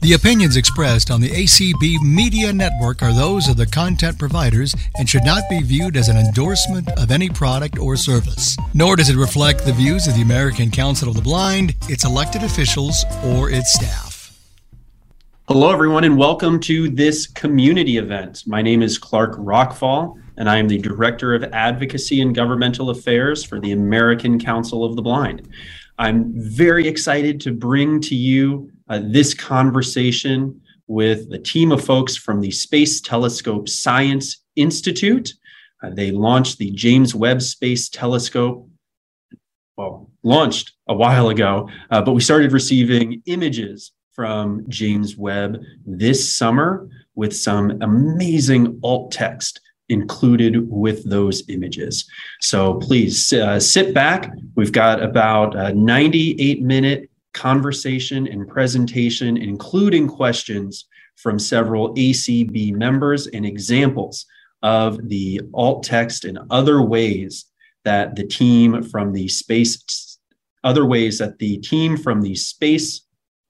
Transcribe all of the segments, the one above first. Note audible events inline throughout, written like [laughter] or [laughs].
The opinions expressed on the ACB Media Network are those of the content providers and should not be viewed as an endorsement of any product or service. Nor does it reflect the views of the American Council of the Blind, its elected officials, or its staff. Hello, everyone, and welcome to this community event. My name is Clark Rachfal, and I am the Director of Advocacy and Governmental Affairs for the American Council of the Blind. I'm very excited to bring to you uh, this conversation with the team of folks from the Space Telescope Science Institute. Uh, they launched the James Webb Space Telescope, well, launched a while ago, uh, but we started receiving images from James Webb this summer with some amazing alt text included with those images. So please uh, sit back. We've got about a 98 minute conversation and presentation, including questions from several ACB members and examples of the alt text and other ways that the team from the space, other ways that the team from the Space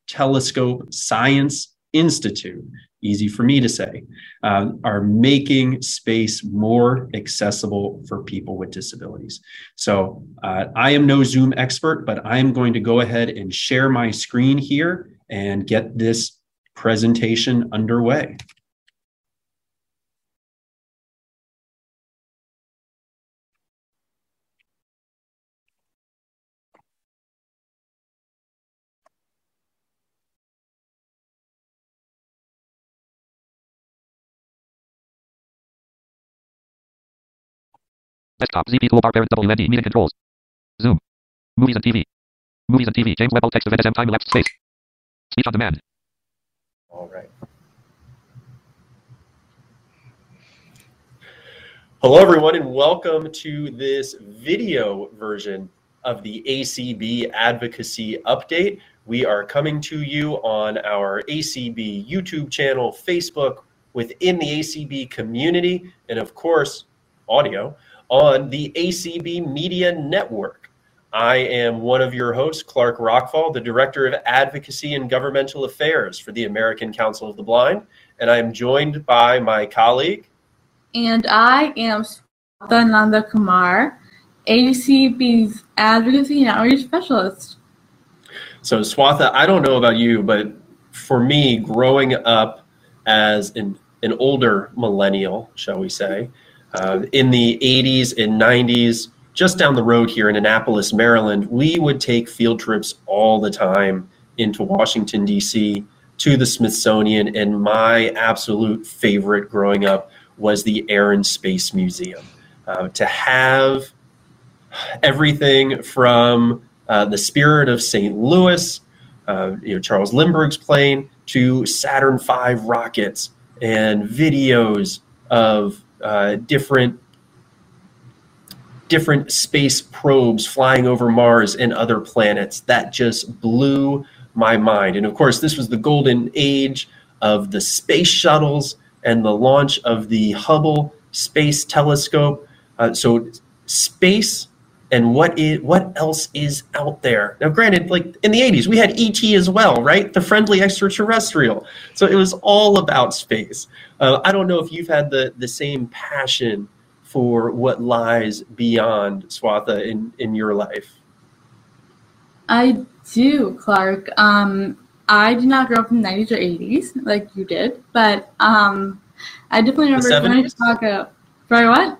Telescope Science Institute easy for me to say, uh, are making space more accessible for people with disabilities. So uh, I am no Zoom expert, but I am going to go ahead and share my screen here and get this presentation underway. Desktop. ZP toolbar parent WND. Meeting controls. Zoom. Movies and TV. Movies and TV. James Webb text of NSM time elapsed space. Speech on demand. All right. Hello, everyone, and welcome to this video version of the ACB Advocacy Update. We are coming to you on our ACB YouTube channel, Facebook, within the ACB community, and of course, audio on the ACB Media Network. I am one of your hosts, Clark Rachfal, the Director of Advocacy and Governmental Affairs for the American Council of the Blind, and I am joined by my colleague. And I am Swatha Nanda Kumar, ACB's Advocacy and Outreach Specialist. So, Swatha, I don't know about you, but for me, growing up as an, an older millennial, shall we say, uh, in the 80s and 90s, just down the road here in Annapolis, Maryland, we would take field trips all the time into Washington, D.C., to the Smithsonian. And my absolute favorite growing up was the Air and Space Museum. Uh, to have everything from uh, the Spirit of St. Louis, uh, you know, Charles Lindbergh's plane, to Saturn V rockets and videos of uh, different different space probes flying over Mars and other planets. That just blew my mind. And of course, this was the golden age of the space shuttles and the launch of the Hubble Space Telescope. Uh, so, space and what is what else is out there now granted like in the 80s we had et as well right the friendly extraterrestrial so it was all about space uh, i don't know if you've had the the same passion for what lies beyond swatha in in your life i do clark um i did not grow up in the 90s or 80s like you did but um i definitely remember going to talk about sorry what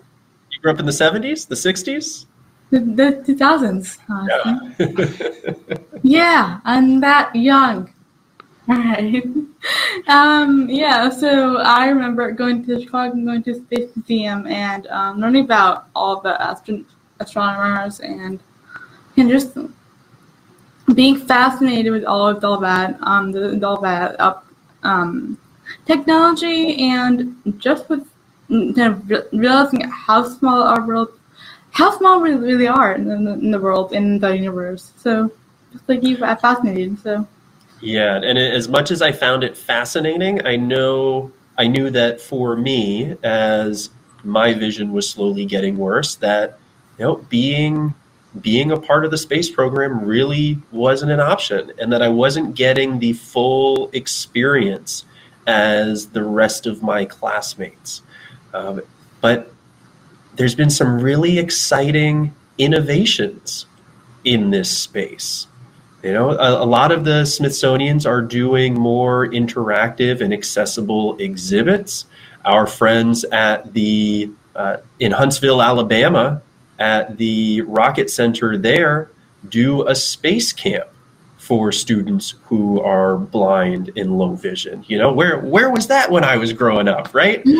you grew up in the 70s the 60s the, the 2000s. Yeah. [laughs] yeah, I'm that young. Right. [laughs] um, yeah, so I remember going to Chicago and going to the Space Museum and um, learning about all the astron- astronomers and and just being fascinated with all of all that, um, the, all that up um, technology and just with of realizing how small our world how small we really are in the, in the world, in the universe. So, just like you, I'm fascinated. So. Yeah, and as much as I found it fascinating, I know I knew that for me, as my vision was slowly getting worse, that you know, being being a part of the space program really wasn't an option and that I wasn't getting the full experience as the rest of my classmates. Um, but there's been some really exciting innovations in this space. You know, a, a, lot of the Smithsonians are doing more interactive and accessible exhibits. Our friends at the uh, in Huntsville, Alabama, at the Rocket Center there, do a space camp for students who are blind and low vision. You know, where where was that when I was growing up, right? [laughs]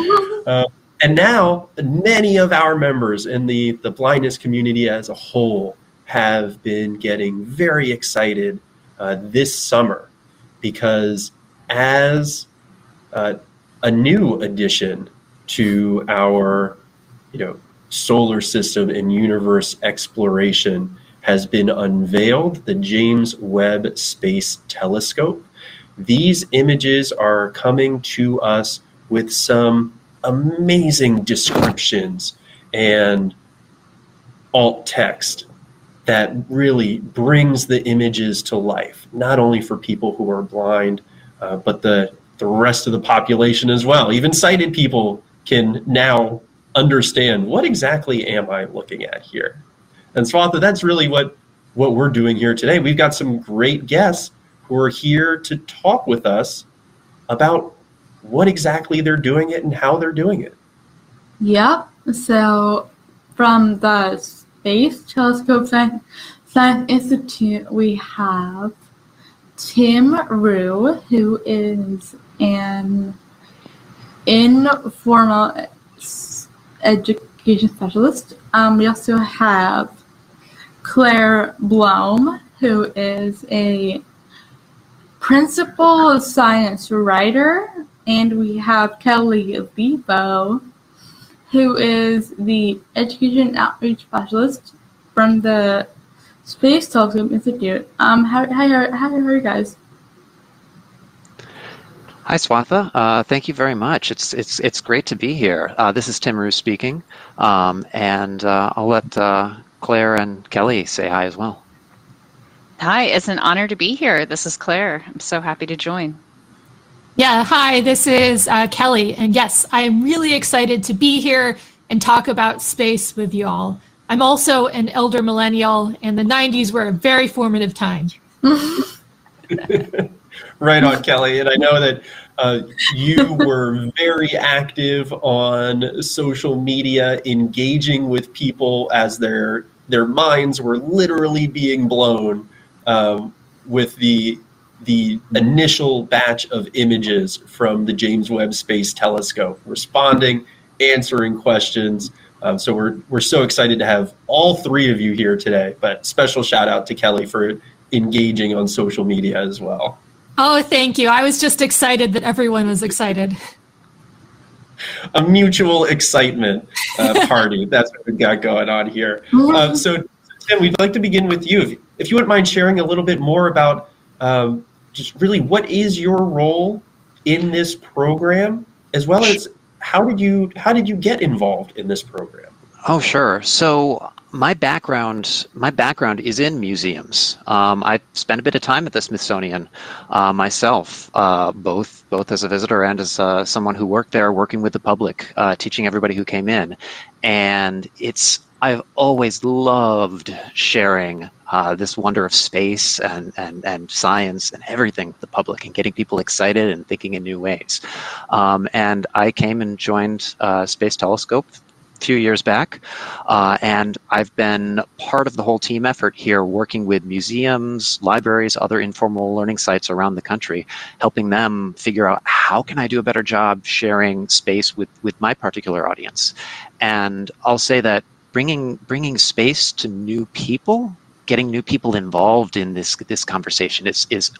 Uh, and now many of our members in the the blindness community as a whole have been getting very excited uh, this summer because as uh, a new addition to our you know solar system and universe exploration has been unveiled the James Webb Space Telescope. These images are coming to us with some amazing descriptions and alt text that really brings the images to life, not only for people who are blind, uh, but the, the rest of the population as well. Even sighted people can now understand what exactly am I looking at here. And Swatha, that's really what, what we're doing here today. We've got some great guests who are here to talk with us about what exactly they're doing it and how they're doing it. Yep. So from the Space Telescope Science, Science Institute, we have Tim Rhue, who is an informal education specialist. Um, we also have Claire Blome, who is a principal science writer, and we have Kelly Lepo, who is the Education Outreach Specialist from the Space Telescope Institute. Um, how, how, how, how are you guys? Hi, Swatha. Uh, thank you very much. It's it's it's great to be here. Uh, this is Tim Rhue speaking, um, and uh, I'll let uh, Claire and Kelly say hi as well. Hi, it's an honor to be here. This is Claire. I'm so happy to join. Yeah, hi, this is uh, Kelly. And yes, I am really excited to be here and talk about space with you all. I'm also an elder millennial, and the 90s were a very formative time. [laughs] right on, Kelly. And I know that uh, you were very active on social media, engaging with people as their their minds were literally being blown um, with the the initial batch of images from the James Webb Space Telescope, responding, answering questions. Um, so we're we're so excited to have all three of you here today. But special shout out to Kelly for engaging on social media as well. Oh, thank you. I was just excited that everyone was excited. [laughs] A mutual excitement uh, [laughs] party. That's what we've got going on here. Uh, so, Tim, we'd like to begin with you. If, if you wouldn't mind sharing a little bit more about um, just really what is your role in this program, as well as how did you how did you get involved in this program? Oh, sure. So my background my background is in museums. Um, I spent a bit of time at the Smithsonian uh, myself, uh, both both as a visitor and as uh, someone who worked there, working with the public, uh, teaching everybody who came in. And it's I've always loved sharing uh, this wonder of space and, and, and science and everything with the public and getting people excited and thinking in new ways. Um, and I came and joined uh, Space Telescope a few years back, uh, and I've been part of the whole team effort here, working with museums, libraries, other informal learning sites around the country, helping them figure out how can I do a better job sharing space with, with my particular audience. And I'll say that bringing bringing space to new people getting new people involved in this this conversation is is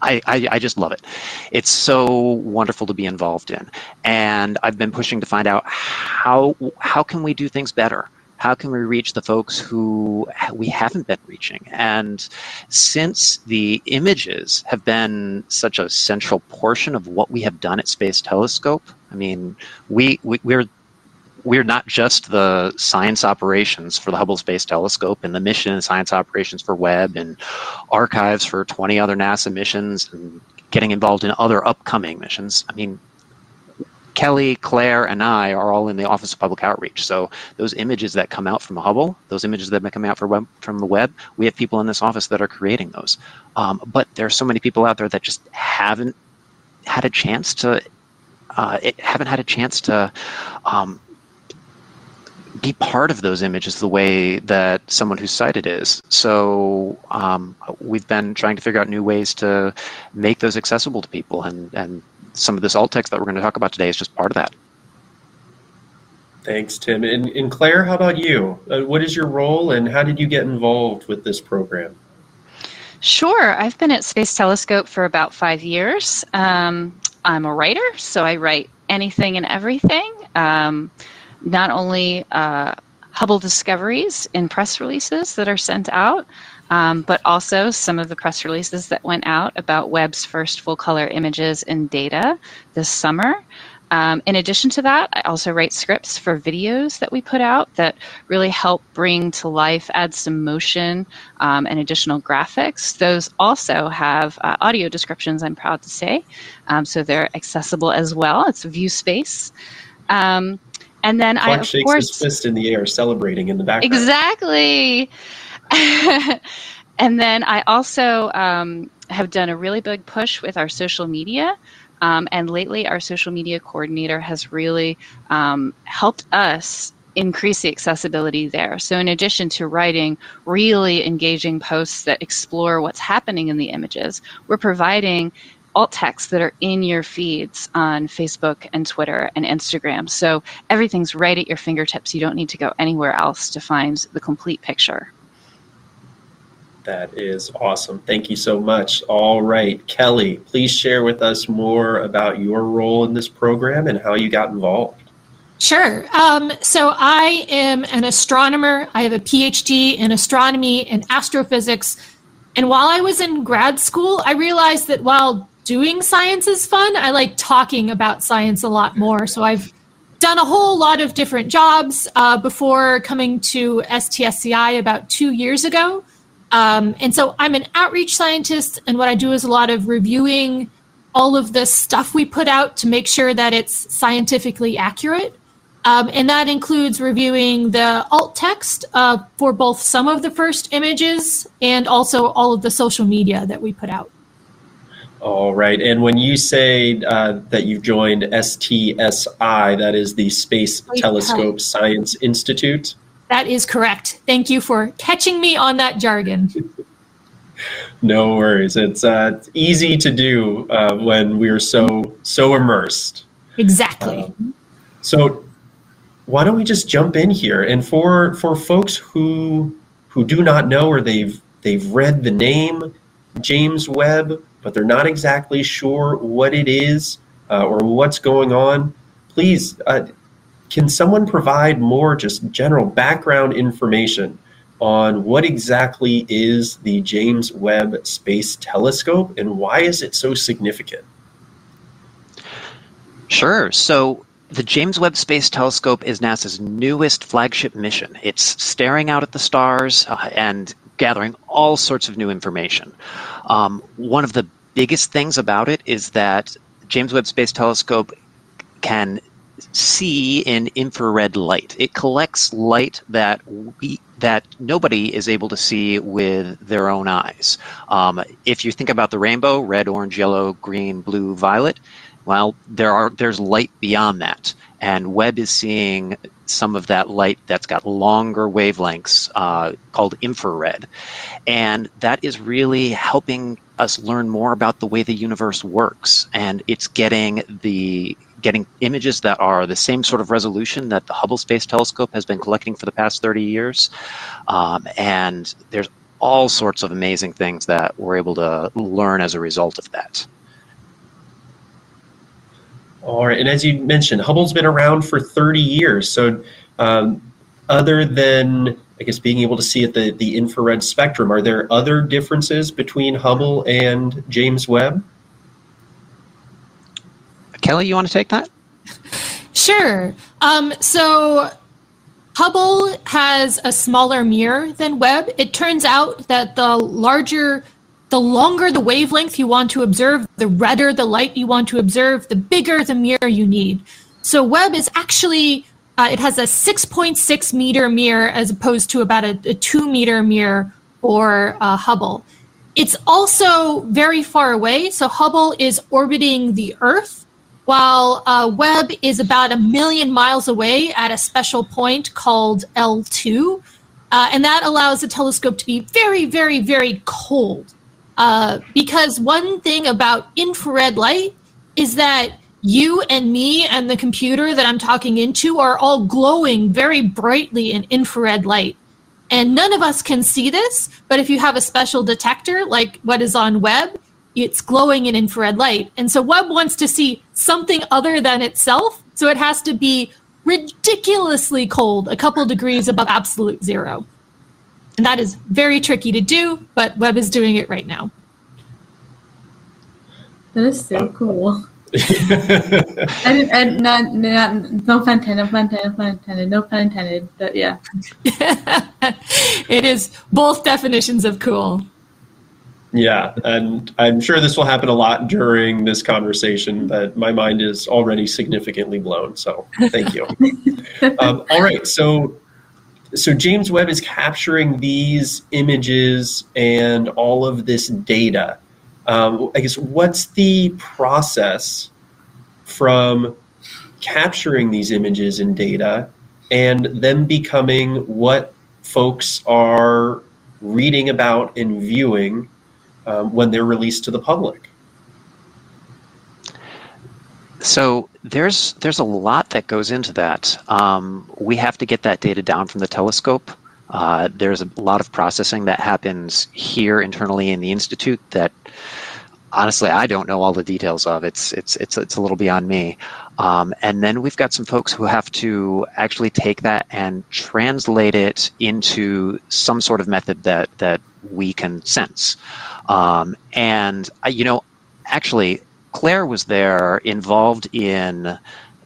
I, I, I, just love it. It's so wonderful to be involved in. And I've been pushing to find out how how can we do things better? How can we reach the folks who we haven't been reaching? And since the images have been such a central portion of what we have done at Space Telescope, I mean, we, we we're we're not just the science operations for the Hubble Space Telescope and the mission and science operations for Webb and archives for 20 other NASA missions and getting involved in other upcoming missions. I mean, Kelly, Claire, and I are all in the Office of Public Outreach. So those images that come out from Hubble, those images that come out Webb, from the Webb, we have people in this office that are creating those. Um, but there are so many people out there that just haven't had a chance to, uh, haven't had a chance to um, be part of those images the way that someone who's sighted is. So um, we've been trying to figure out new ways to make those accessible to people and, and some of this alt text that we're going to talk about today is just part of that. Thanks, Tim. And, and Claire, how about you? Uh, what is your role and how did you get involved with this program? Sure. I've been at Space Telescope for about five years. Um, I'm a writer, so I write anything and everything. Um, not only uh, Hubble discoveries in press releases that are sent out, um, but also some of the press releases that went out about Webb's first full color images and data this summer. Um, in addition to that, I also write scripts for videos that we put out that really help bring to life, add some motion um, and additional graphics. Those also have uh, audio descriptions, I'm proud to say. Um, so they're accessible as well. It's ViewSpace. Um, and then Clark I, of shakes course, his fist in the air, celebrating in the background. Exactly. [laughs] and then I also um, have done a really big push with our social media. Um, and lately, our social media coordinator has really um, helped us increase the accessibility there. So, in addition to writing really engaging posts that explore what's happening in the images, we're providing alt texts that are in your feeds on Facebook and Twitter and Instagram. So, everything's right at your fingertips. You don't need to go anywhere else to find the complete picture. That is awesome. Thank you so much. All right, Kelly, please share with us more about your role in this program and how you got involved. Sure. Um, so I am an astronomer. I have a PhD in astronomy and astrophysics. And while I was in grad school, I realized that while doing science is fun, I like talking about science a lot more. So I've done a whole lot of different jobs uh, before coming to STSCI about two years ago. Um, and so I'm an outreach scientist, and what I do is a lot of reviewing all of the stuff we put out to make sure that it's scientifically accurate. Um, and that includes reviewing the alt text uh, for both some of the first images and also all of the social media that we put out. All right. And when you say uh, that you've joined STSI, that is the Space Telescope Science Institute. That is correct. Thank you for catching me on that jargon. [laughs] no worries. It's, uh, it's easy to do uh, when we're so so immersed. Exactly. Um, so why don't we just jump in here? And for for folks who who do not know or they've they've read the name James Webb, but they're not exactly sure what it is uh, or what's going on, please uh, can someone provide more just general background information on what exactly is the James Webb Space Telescope and why is it so significant? Sure. So the James Webb Space Telescope is NASA's newest flagship mission. It's staring out at the stars uh, and gathering all sorts of new information. Um, one of the biggest things about it is that James Webb Space Telescope can see in infrared light. It collects light that we that nobody is able to see with their own eyes. Um, if you think about the rainbow, red, orange, yellow, green, blue, violet, well, there are there's light beyond that, and Webb is seeing some of that light that's got longer wavelengths uh, called infrared, and that is really helping us learn more about the way the universe works, and it's getting the getting images that are the same sort of resolution that the Hubble Space Telescope has been collecting for the past 30 years. Um, and there's all sorts of amazing things that we're able to learn as a result of that. All right, and as you mentioned, Hubble's been around for 30 years. So, um, other than I guess being able to see at the the infrared spectrum, are there other differences between Hubble and James Webb? Kelly, you want to take that? [laughs] Sure. Um, so Hubble has a smaller mirror than Webb. It turns out that the larger, the longer the wavelength you want to observe, the redder the light you want to observe, the bigger the mirror you need. So Webb is actually, uh, it has a 6.6 meter mirror as opposed to about a, a two meter mirror for uh, Hubble. It's also very far away. So Hubble is orbiting the Earth while uh, Webb is about a million miles away at a special point called L2. Uh, and that allows the telescope to be very, very, very cold. Uh, because one thing about infrared light is that you and me and the computer that I'm talking into are all glowing very brightly in infrared light. And none of us can see this, but if you have a special detector like what is on Webb, it's glowing in infrared light. And so Webb wants to see something other than itself. So it has to be ridiculously cold, a couple degrees above absolute zero. And that is very tricky to do, but Webb is doing it right now. That is so cool. [laughs] I didn't, not, not, no pun intended, no pun intended, no pun intended, no pun intended, but yeah. [laughs] it is both definitions of cool. Yeah, and I'm sure this will happen a lot during this conversation, but my mind is already significantly blown. So thank you. [laughs] um, all right, so so James Webb is capturing these images and all of this data. Um, I guess what's the process from capturing these images and data and then becoming what folks are reading about and viewing um, when they're released to the public. So there's there's a lot that goes into that. Um, we have to get that data down from the telescope. Uh, there's a lot of processing that happens here internally in the institute that honestly I don't know all the details of. It's it's it's it's a little beyond me. Um, and then we've got some folks who have to actually take that and translate it into some sort of method that that we can sense. Um, and, you know, actually, Claire was there involved in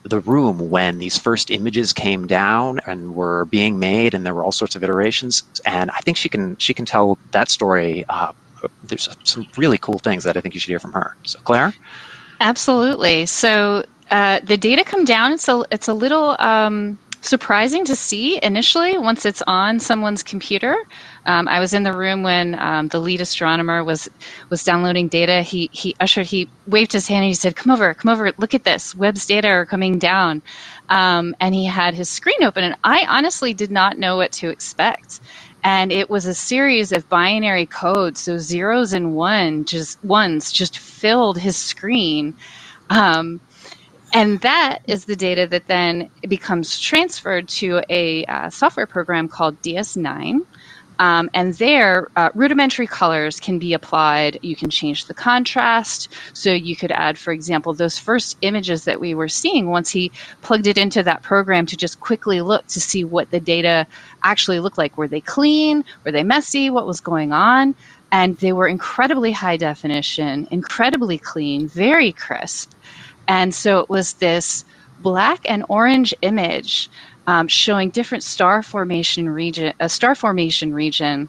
the room when these first images came down and were being made and there were all sorts of iterations. And i think she can she can tell that story uh, there's some really cool things that i think you should hear from her. So claire? Absolutely. So uh, the data come down. It's a it's a little um, surprising to see initially once it's on someone's computer um, I was in the room when um, the lead astronomer was was downloading data. He he ushered, he waved his hand and he said, "Come over, come over, look at this. Webb's data are coming down." Um, and he had his screen open, and I honestly did not know what to expect. And it was a series of binary codes, so zeros and one just ones just filled his screen. Um, and that is the data that then becomes transferred to a uh, software program called DS9. Um, and there, uh, rudimentary colors can be applied. You can change the contrast. So you could add, for example, those first images that we were seeing once he plugged it into that program to just quickly look to see what the data actually looked like. Were they clean? Were they messy? What was going on? And they were incredibly high definition, incredibly clean, very crisp. And so it was this black and orange image um, showing different star formation region, a star formation region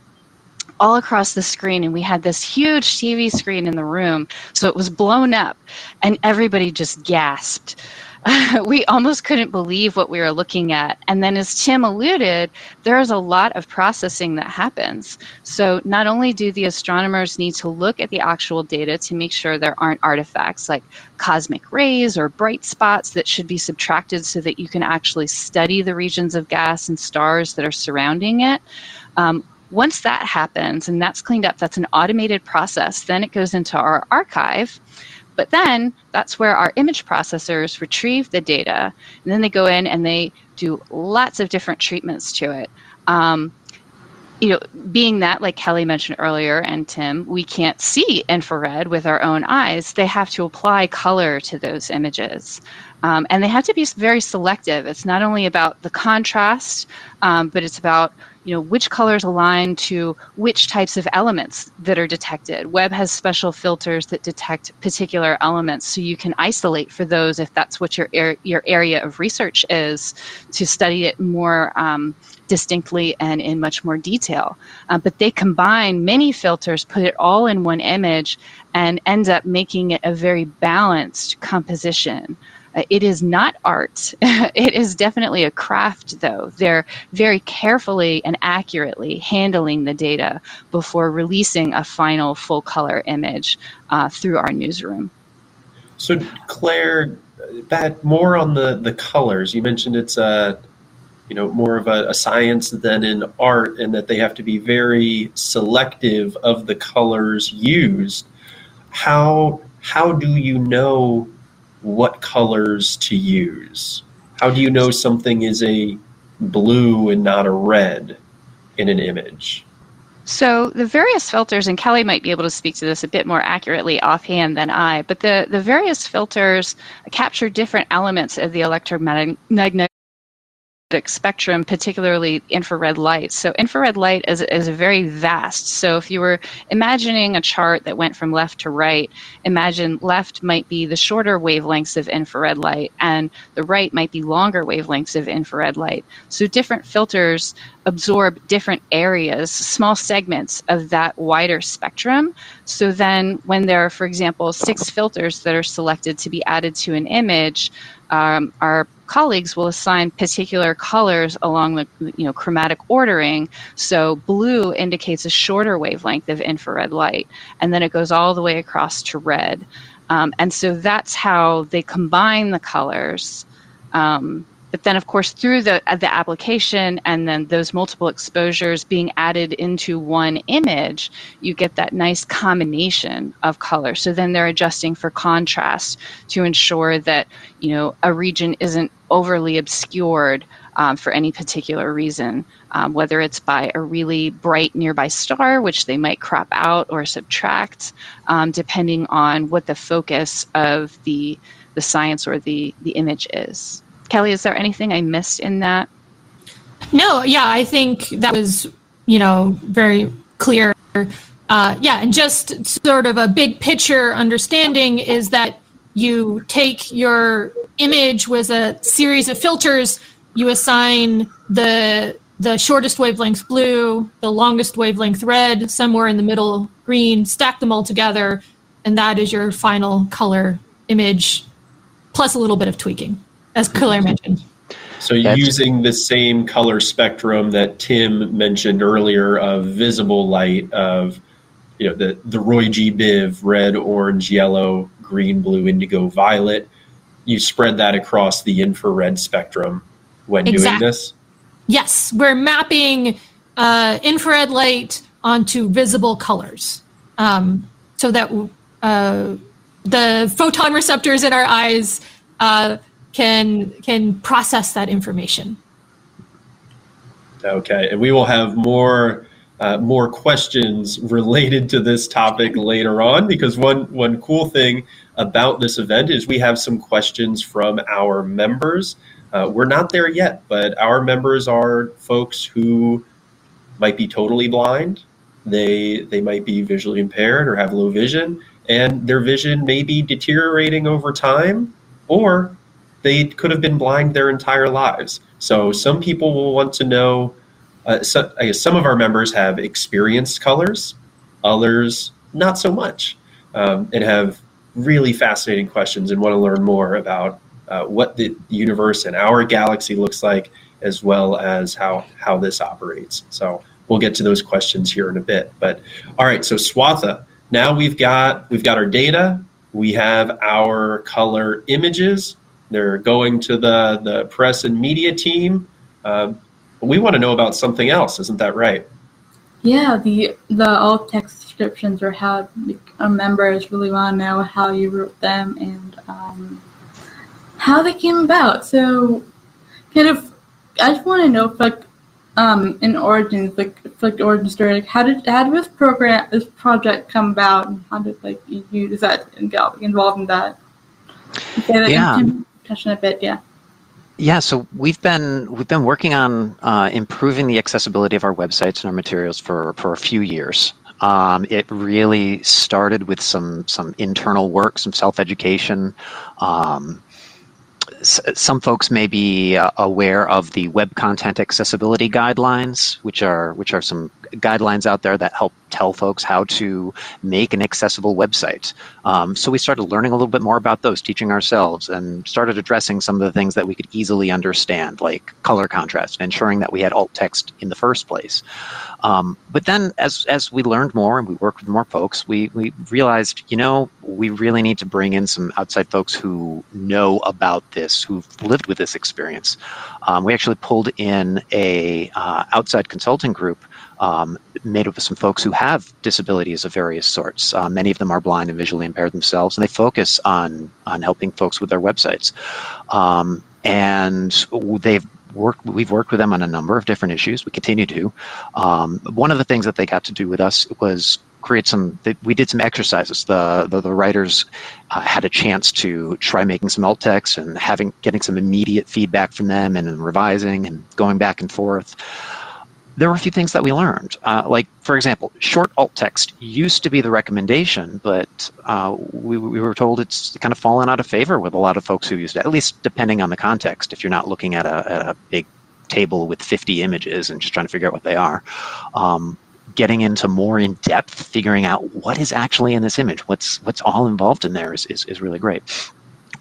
all across the screen. And we had this huge TV screen in the room. So it was blown up and everybody just gasped [laughs] we almost couldn't believe what we were looking at. And then, as Tim alluded, there's a lot of processing that happens. So, not only do the astronomers need to look at the actual data to make sure there aren't artifacts like cosmic rays or bright spots that should be subtracted so that you can actually study the regions of gas and stars that are surrounding it. Um, once that happens and that's cleaned up, that's an automated process. Then it goes into our archive but then that's where our image processors retrieve the data, and then they go in and they do lots of different treatments to it. Um, you know, being that, like Kelly mentioned earlier, and Tim, we can't see infrared with our own eyes, they have to apply color to those images. Um, and they have to be very selective. It's not only about the contrast, um, but it's about you know which colors align to which types of elements that are detected. Webb has special filters that detect particular elements, so you can isolate for those if that's what your er- your area of research is to study it more um, distinctly and in much more detail. Uh, but they combine many filters, put it all in one image, and end up making it a very balanced composition. Uh, it is not art. [laughs] it is definitely a craft, though. They're very carefully and accurately handling the data before releasing a final full color image uh, through our newsroom. So, Claire, that more on the the colors. You mentioned it's a you know more of a, a science than an art, and that they have to be very selective of the colors used. How how do you know what colors to use? How do you know something is a blue and not a red in an image? So the various filters, and Kelly might be able to speak to this a bit more accurately offhand than I, but the, the various filters capture different elements of the electromagnetic spectrum, particularly infrared light. So infrared light is, is very vast. So if you were imagining a chart that went from left to right, imagine left might be the shorter wavelengths of infrared light and the right might be longer wavelengths of infrared light. So different filters absorb different areas, small segments of that wider spectrum. So then when there are, for example, six filters that are selected to be added to an image, um, our colleagues will assign particular colors along the you know chromatic ordering. So blue indicates a shorter wavelength of infrared light, and then it goes all the way across to red. Um, and so that's how they combine the colors. Um, but then, of course, through the uh, the application and then those multiple exposures being added into one image, you get that nice combination of color. So then they're adjusting for contrast to ensure that you know a region isn't overly obscured um, for any particular reason, um, whether it's by a really bright nearby star, which they might crop out or subtract, um, depending on what the focus of the the science or the the image is. Kelly, is there anything I missed in that? No, yeah, I think that was, you know, very clear. Uh, yeah, and just sort of a big picture understanding is that you take your image with a series of filters, you assign the the shortest wavelength blue, the longest wavelength red, somewhere in the middle green, stack them all together, and that is your final color image, plus a little bit of tweaking as Claire mentioned. So That's using the same color spectrum that Tim mentioned earlier of visible light of you know the the Roy G Biv red, orange, yellow, green, blue, indigo, violet. You spread that across the infrared spectrum when exactly. doing this. Yes, we're mapping uh, infrared light onto visible colors, um, so that uh, the photon receptors in our eyes uh, can can process that information. Okay, and we will have more uh, more questions related to this topic later on because one one cool thing about this event is we have some questions from our members. Uh, we're not there yet, but our members are folks who might be totally blind. They they might be visually impaired or have low vision, and their vision may be deteriorating over time, or they could have been blind their entire lives. So some people will want to know. Uh, so, I guess some of our members have experienced colors, others not so much, um, and have really fascinating questions and want to learn more about uh, what the universe and our galaxy looks like, as well as how how this operates. So we'll get to those questions here in a bit. But all right, so Swatha, now we've got we've got our data, we have our color images, they're going to the, the press and media team. Um, we want to know about something else, isn't that right? Yeah, the the alt text descriptions or how our members really want to know how you wrote them and um, how they came about. So, kind of, I just want to know, if, like, um, in origins, like, like origin story, like, how did how did this program, this project come about, and how did like you does that get involved in that? yeah touch on a bit, yeah. Yeah, so we've been we've been working on uh, improving the accessibility of our websites and our materials for for a few years. Um, it really started with some some internal work, some self education. Um, some folks may be uh, aware of the web content accessibility guidelines, which are which are some guidelines out there that help tell folks how to make an accessible website. Um, so we started learning a little bit more about those, teaching ourselves, and started addressing some of the things that we could easily understand, like color contrast, and ensuring that we had alt text in the first place. Um, but then, as as we learned more and we worked with more folks, we we realized, you know, we really need to bring in some outside folks who know about this, who've lived with this experience. Um, we actually pulled in a uh, outside consulting group um, made up of some folks who have disabilities of various sorts. Uh, many of them are blind and visually impaired themselves, and they focus on on helping folks with their websites. Um, and they've worked. We've worked with them on a number of different issues. We continue to. Um, one of the things that they got to do with us was create some we did some exercises the the, the writers uh, had a chance to try making some alt text and having getting some immediate feedback from them and revising and going back and forth there were a few things that we learned. Uh, like, for example, short alt text used to be the recommendation, but uh, we, we were told it's kind of fallen out of favor with a lot of folks who used it, at least depending on the context. If you're not looking at a, at a big table with 50 images and just trying to figure out what they are. Um, getting into more in depth, figuring out what is actually in this image, what's what's all involved in there is, is, is really great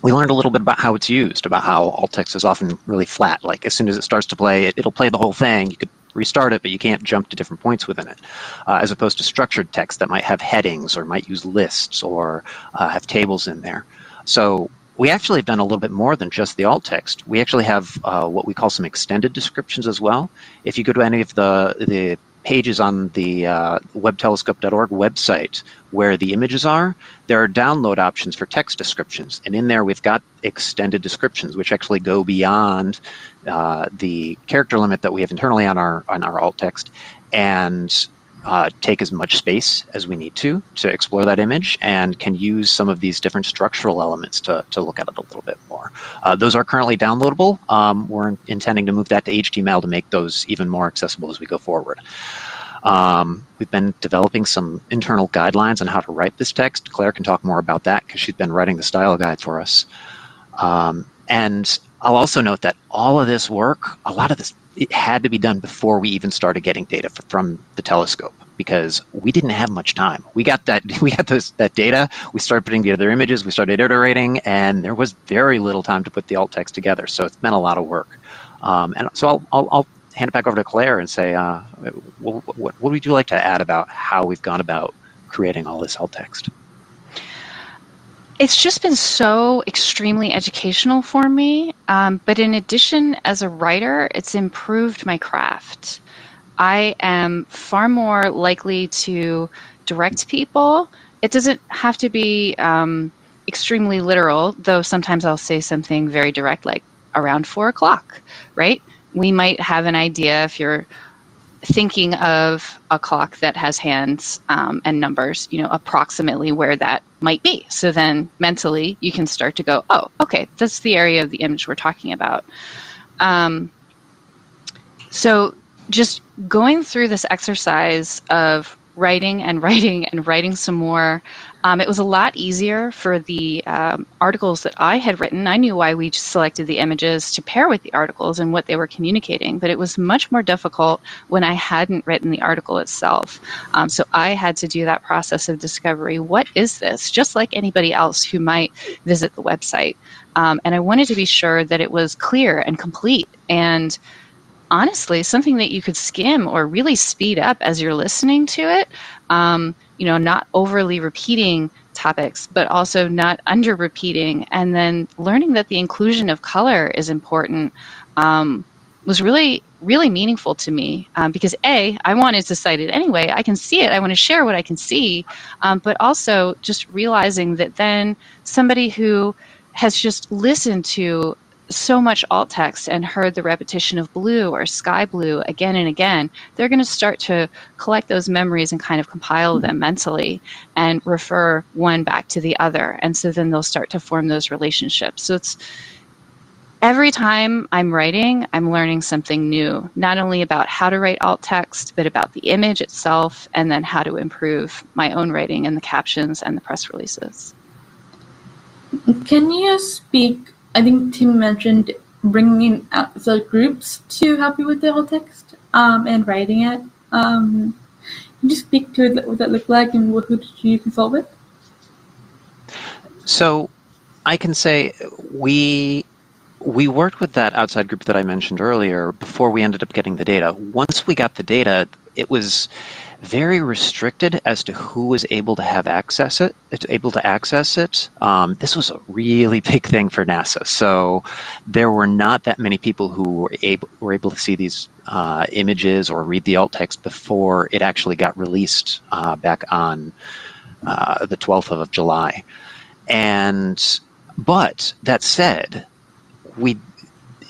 we learned a little bit about how it's used, about how alt text is often really flat. Like as soon as it starts to play, it, will play the whole thing. You could restart it, but you can't jump to different points within it, uh, as opposed to structured text that might have headings or might use lists or uh, have tables in there. So we actually have done a little bit more than just the alt text. We actually have uh, what we call some extended descriptions as well. If you go to any of the the pages on the uh, webtelescope.org website where the images are, there are download options for text descriptions. And in there, we've got extended descriptions, which actually go beyond uh, the character limit that we have internally on our on our alt text, and uh, take as much space as we need to to explore that image and can use some of these different structural elements to, to look at it a little bit more. Uh, those are currently downloadable. Um, we're intending to move that to HTML to make those even more accessible as we go forward. Um, we've been developing some internal guidelines on how to write this text. Claire can talk more about that because she's been writing the style guide for us. Um, and I'll also note that all of this work, a lot of this, it had to be done before we even started getting data from the telescope because we didn't have much time. We got that [laughs] we got those that data. We started putting together images. We started iterating, and there was very little time to put the alt text together. So it's been a lot of work. Um, and so I'll, I'll, I'll, hand it back over to Claire and say, uh, what, what, what would you like to add about how we've gone about creating all this alt text? It's just been so extremely educational for me. Um, but in addition, as a writer, it's improved my craft. I am far more likely to direct people. It doesn't have to be um, extremely literal, though sometimes I'll say something very direct, like around four o'clock, right? We might have an idea if you're thinking of a clock that has hands um, and numbers, you know, approximately where that might be. So then mentally you can start to go, oh, okay, that's the area of the image we're talking about. Um, so just going through this exercise of writing and writing and writing some more um, it was a lot easier for the um, articles that I had written. I knew why we selected the images to pair with the articles and what they were communicating, but it was much more difficult when I hadn't written the article itself. Um, so I had to do that process of discovery. What is this? Just like anybody else who might visit the website. Um, and I wanted to be sure that it was clear and complete and honestly something that you could skim or really speed up as you're listening to it um, you know, not overly repeating topics, but also not under repeating, and then learning that the inclusion of color is important um, was really, really meaningful to me um, because A, I wanted to cite it anyway. I can see it, I want to share what I can see, um, but also just realizing that then somebody who has just listened to so much alt text and heard the repetition of blue or sky blue again and again, they're going to start to collect those memories and kind of compile them mentally and refer one back to the other. And so then they'll start to form those relationships. So it's every time I'm writing, I'm learning something new, not only about how to write alt text, but about the image itself, and then how to improve my own writing and the captions and the press releases. Can you speak? I think Tim mentioned bringing in outside groups to help you with the alt text um, and writing it. Um, can you speak to what that looked like and who did you consult with? So I can say we we worked with that outside group that I mentioned earlier before we ended up getting the data. Once we got the data, it was very restricted as to who was able to have access it, able to access it. Um, this was a really [laughs] big thing for NASA, so there were not that many people who were able were able to see these uh, images or read the alt text before it actually got released uh, back on uh, the 12th of July. And but that said, we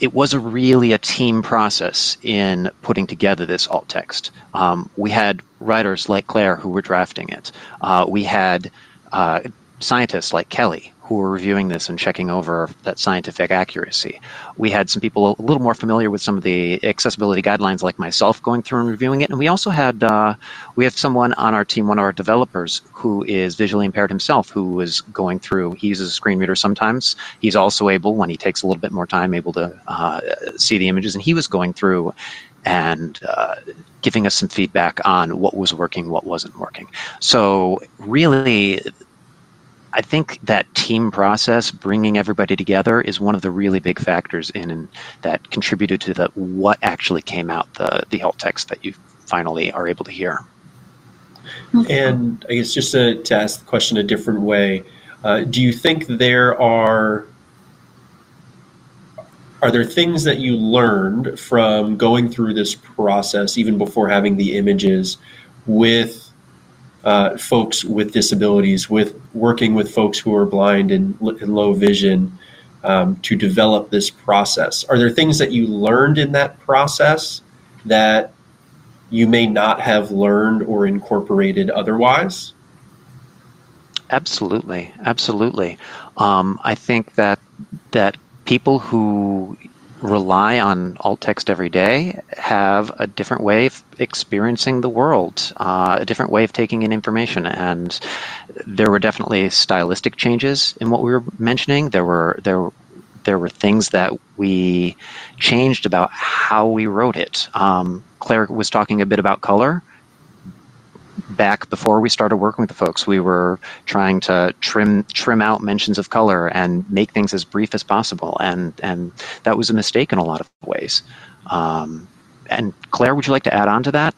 it was a really a team process in putting together this alt text. Um, we had writers like Claire who were drafting it. Uh, we had uh, scientists like Kelly who were reviewing this and checking over that scientific accuracy. We had some people a little more familiar with some of the accessibility guidelines, like myself, going through and reviewing it. And we also had uh, we have someone on our team, one of our developers, who is visually impaired himself, who was going through. He uses a screen reader sometimes. He's also able, when he takes a little bit more time, able to uh, see the images, and he was going through and uh, giving us some feedback on what was working, what wasn't working. So really, I think that team process, bringing everybody together, is one of the really big factors in, in that contributed to the what actually came out the the alt text that you finally are able to hear. And I guess just to, to ask the question a different way, uh, do you think there are are there things that you learned from going through this process, even before having the images, with uh, folks with disabilities, with working with folks who are blind and, and low vision um, to develop this process. Are there things that you learned in that process that you may not have learned or incorporated otherwise? Absolutely, absolutely. Um, I think that that people who rely on alt text every day have a different way of experiencing the world, uh, a different way of taking in information. And there were definitely stylistic changes in what we were mentioning. There were there there were things that we changed about how we wrote it. Um, Claire was talking a bit about color back before we started working with the folks, we were trying to trim trim out mentions of color and make things as brief as possible, and and that was a mistake in a lot of ways. Um, and Claire, would you like to add on to that?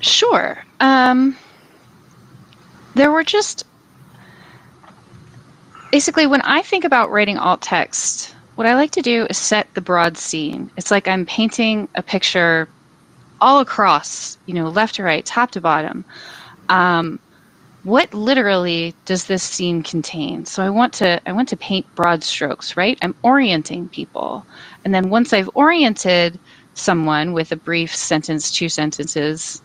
Sure. Um, there were just basically when I think about writing alt text, what I like to do is set the broad scene. It's like I'm painting a picture all across, you know, left to right, top to bottom. Um, what literally does this scene contain? So I want to I want to paint broad strokes, right? I'm orienting people. And then once I've oriented someone with a brief sentence, two sentences,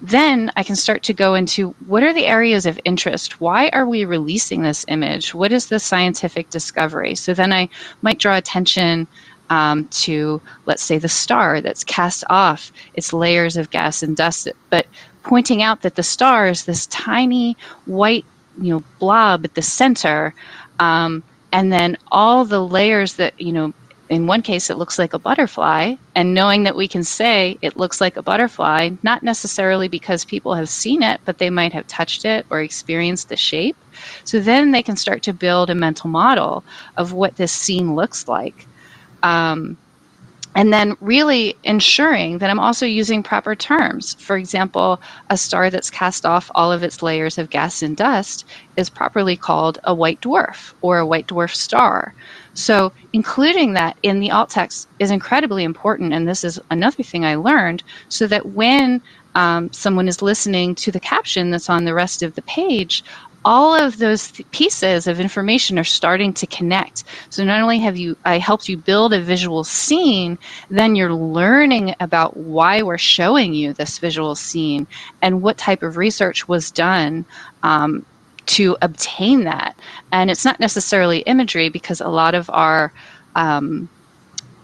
then I can start to go into what are the areas of interest? Why are we releasing this image? What is the scientific discovery? So then I might draw attention um, to, let's say, the star that's cast off its layers of gas and dust, but pointing out that the star is this tiny white, you know, blob at the center, um, and then all the layers that you know. In one case, it looks like a butterfly, and knowing that we can say it looks like a butterfly, not necessarily because people have seen it, but they might have touched it or experienced the shape. So then they can start to build a mental model of what this scene looks like. Um, and then really ensuring that I'm also using proper terms. For example, a star that's cast off all of its layers of gas and dust is properly called a white dwarf or a white dwarf star. So, including that in the alt text is incredibly important. And this is another thing I learned so that when um, someone is listening to the caption that's on the rest of the page, all of those th- pieces of information are starting to connect. So not only have you I helped you build a visual scene, then you're learning about why we're showing you this visual scene and what type of research was done um, to obtain that. And it's not necessarily imagery because a lot of our um,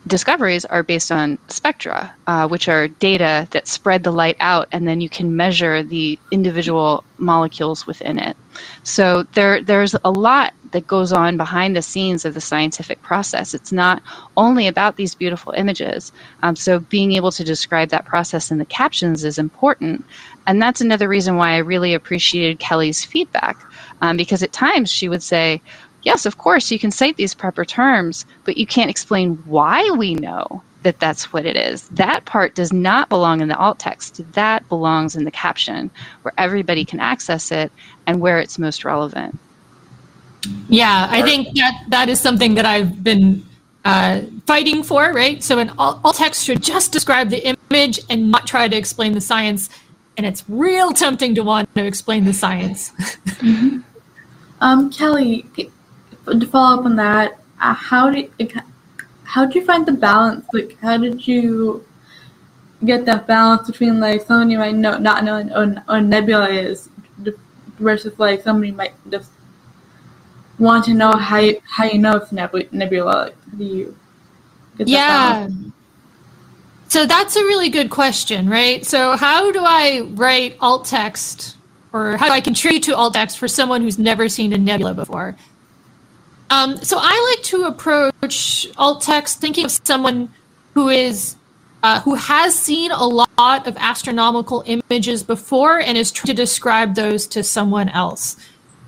discoveries are based on spectra, uh, which are data that spread the light out, and then you can measure the individual molecules within it. So there, there's a lot that goes on behind the scenes of the scientific process. It's not only about these beautiful images. Um, so being able to describe that process in the captions is important, and that's another reason why I really appreciated Kelly's feedback, um, because at times she would say, yes, of course, you can cite these proper terms, but you can't explain why we know that that's what it is. That part does not belong in the alt text. That belongs in the caption where everybody can access it and where it's most relevant. Yeah, I think that that is something that I've been uh, fighting for, right? So an alt, alt text should just describe the image and not try to explain the science. And it's real tempting to want to explain the science. mm-hmm. [laughs] um, Kelly, to follow up on that, uh, how did how did you find the balance? Like, how did you get that balance between like somebody might know not know what a nebula is versus like somebody might just want to know how you, how you know it's nebula. Nebula like, how do you? yeah. So that's a really good question, right? So how do I write alt text or how do I contribute to alt text for someone who's never seen a nebula before? Um, so I like to approach alt text thinking of someone who is uh, who has seen a lot of astronomical images before and is trying to describe those to someone else.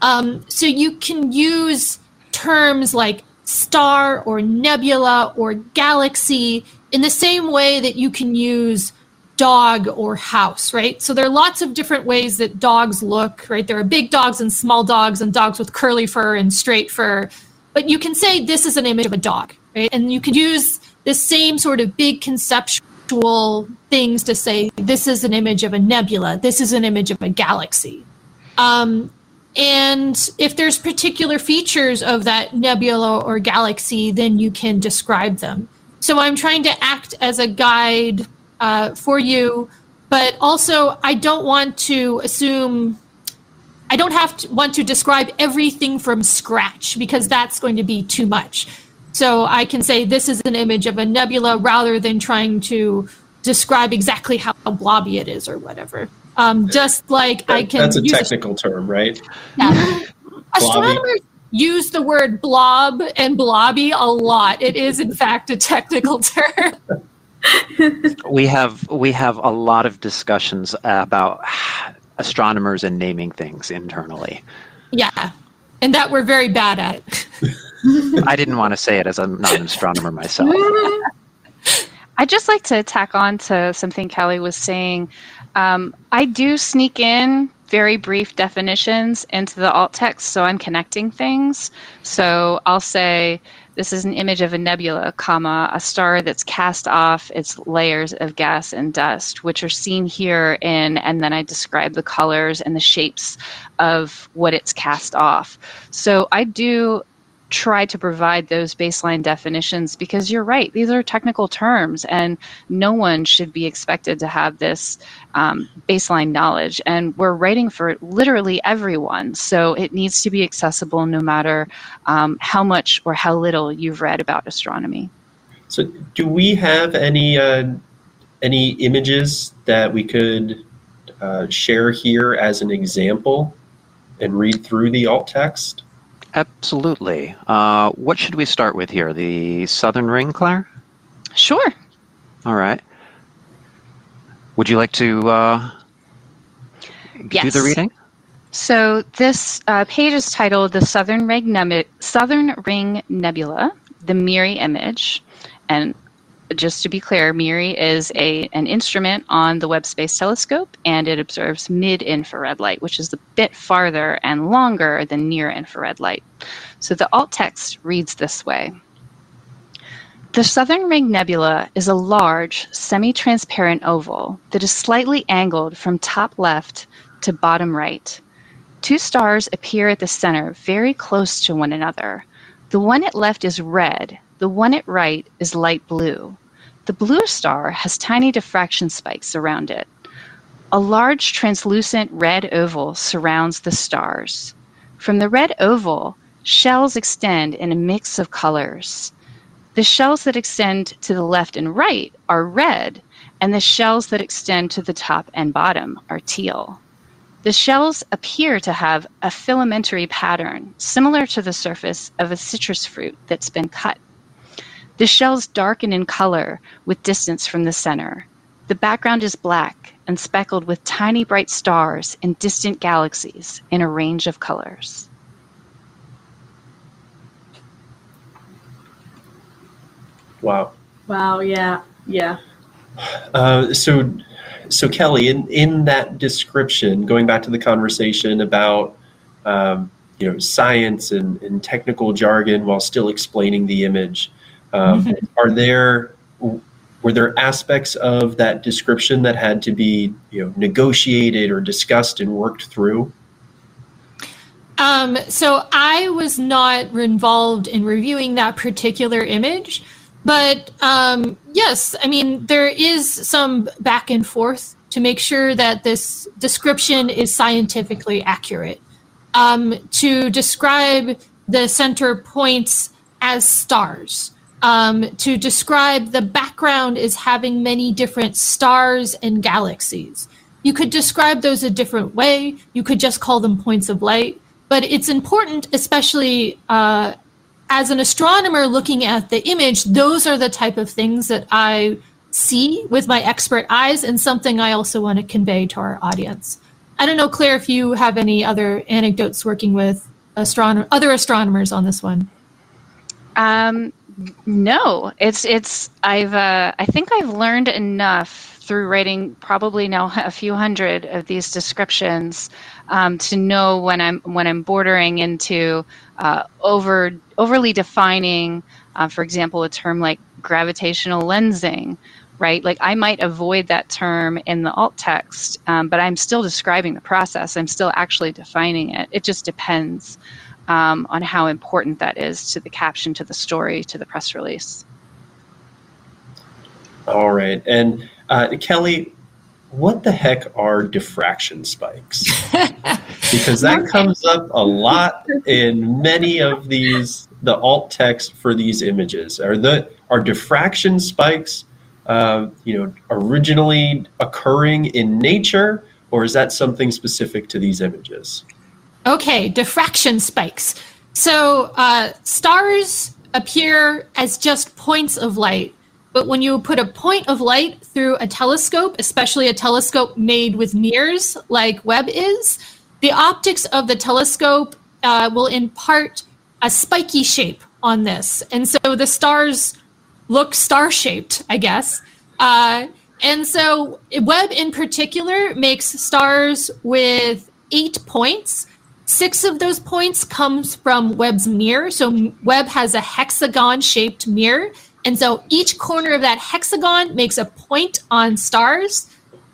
Um, so you can use terms like star or nebula or galaxy in the same way that you can use dog or house, right? So there are lots of different ways that dogs look, right? There are big dogs and small dogs and dogs with curly fur and straight fur. But you can say this is an image of a dog, right? And you can use the same sort of big conceptual things to say this is an image of a nebula, this is an image of a galaxy. Um, and if there's particular features of that nebula or galaxy, then you can describe them. So I'm trying to act as a guide uh, for you, but also I don't want to assume I don't have to want to describe everything from scratch because that's going to be too much. So I can say this is an image of a nebula rather than trying to describe exactly how blobby it is or whatever. Um, just like that, I can. That's a technical a, term, right? Yeah. [laughs] Astronomers use the word blob and blobby a lot. It is, in fact, a technical [laughs] term. we have we have a lot of discussions about astronomers and naming things internally. Yeah, and that we're very bad at. I didn't want to say it as I'm not an astronomer myself. [laughs] I'd just like to tack on to something Kelly was saying. Um, I do sneak in very brief definitions into the alt text, so I'm connecting things. So I'll say, this is an image of a nebula, comma, a star that's cast off its layers of gas and dust, which are seen here in, and then I describe the colors and the shapes of what it's cast off. So I do try to provide those baseline definitions because you're right these are technical terms and no one should be expected to have this um, baseline knowledge. And we're writing for literally everyone. So it needs to be accessible no matter um, how much or how little you've read about astronomy. So do we have any uh, any images that we could uh, share here as an example and read through the alt text Absolutely. Uh, what should we start with here? The Southern Ring, Claire? Sure. All right. Would you like to uh, yes. do the reading? So this uh, page is titled "The Southern Ring, Neb- Southern Ring Nebula: The MIRI Image," and just to be clear, MIRI is a an instrument on the Webb Space Telescope, and it observes mid-infrared light, which is a bit farther and longer than near-infrared light. So the alt text reads this way. The Southern Ring Nebula is a large, semi-transparent oval that is slightly angled from top left to bottom right. Two stars appear at the center very close to one another. The one at left is red, the one at right is light blue. The blue star has tiny diffraction spikes around it. A large translucent red oval surrounds the stars. From the red oval, shells extend in a mix of colors. The shells that extend to the left and right are red, and the shells that extend to the top and bottom are teal. The shells appear to have a filamentary pattern similar to the surface of a citrus fruit that's been cut. The shells darken in color with distance from the center. The background is black and speckled with tiny bright stars and distant galaxies in a range of colors. Wow. Wow. Yeah. Yeah. Uh, so, so Kelly, in in that description, going back to the conversation about um, you know science and, and technical jargon while still explaining the image, um, [laughs] are there were there aspects of that description that had to be you know negotiated or discussed and worked through? Um, so I was not involved in reviewing that particular image, but um, yes, I mean there is some back and forth to make sure that this description is scientifically accurate. Um, to describe the center points as stars, um, to describe the background as having many different stars and galaxies. You could describe those a different way. You could just call them points of light. But it's important, especially uh, as an astronomer looking at the image, those are the type of things that I see with my expert eyes and something I also want to convey to our audience. I don't know, Claire, if you have any other anecdotes working with astronomer, other astronomers on this one. Um, no, it's it's I've uh, I think I've learned enough through writing probably now [laughs] a few hundred of these descriptions um, to know when I'm when I'm bordering into uh, over overly defining, uh, for example, a term like gravitational lensing, right? Like I might avoid that term in the alt text, um, but I'm still describing the process. I'm still actually defining it. It just depends um, on how important that is to the caption, to the story, to the press release. All right, and uh, Kelly, what the heck are diffraction spikes? [laughs] because that comes up a lot in many of these the alt text for these images. Are the are diffraction spikes, uh, you know, originally occurring in nature, or is that something specific to these images? Okay, diffraction spikes. So uh, stars appear as just points of light, but when you put a point of light through a telescope, especially a telescope made with mirrors like Webb is, the optics of the telescope uh, will impart a spiky shape on this. And so the stars look star shaped, I guess. Uh, and so Webb in particular makes stars with eight points. Six of those points comes from Webb's mirror. So Webb has a hexagon shaped mirror. And so each corner of that hexagon makes a point on stars.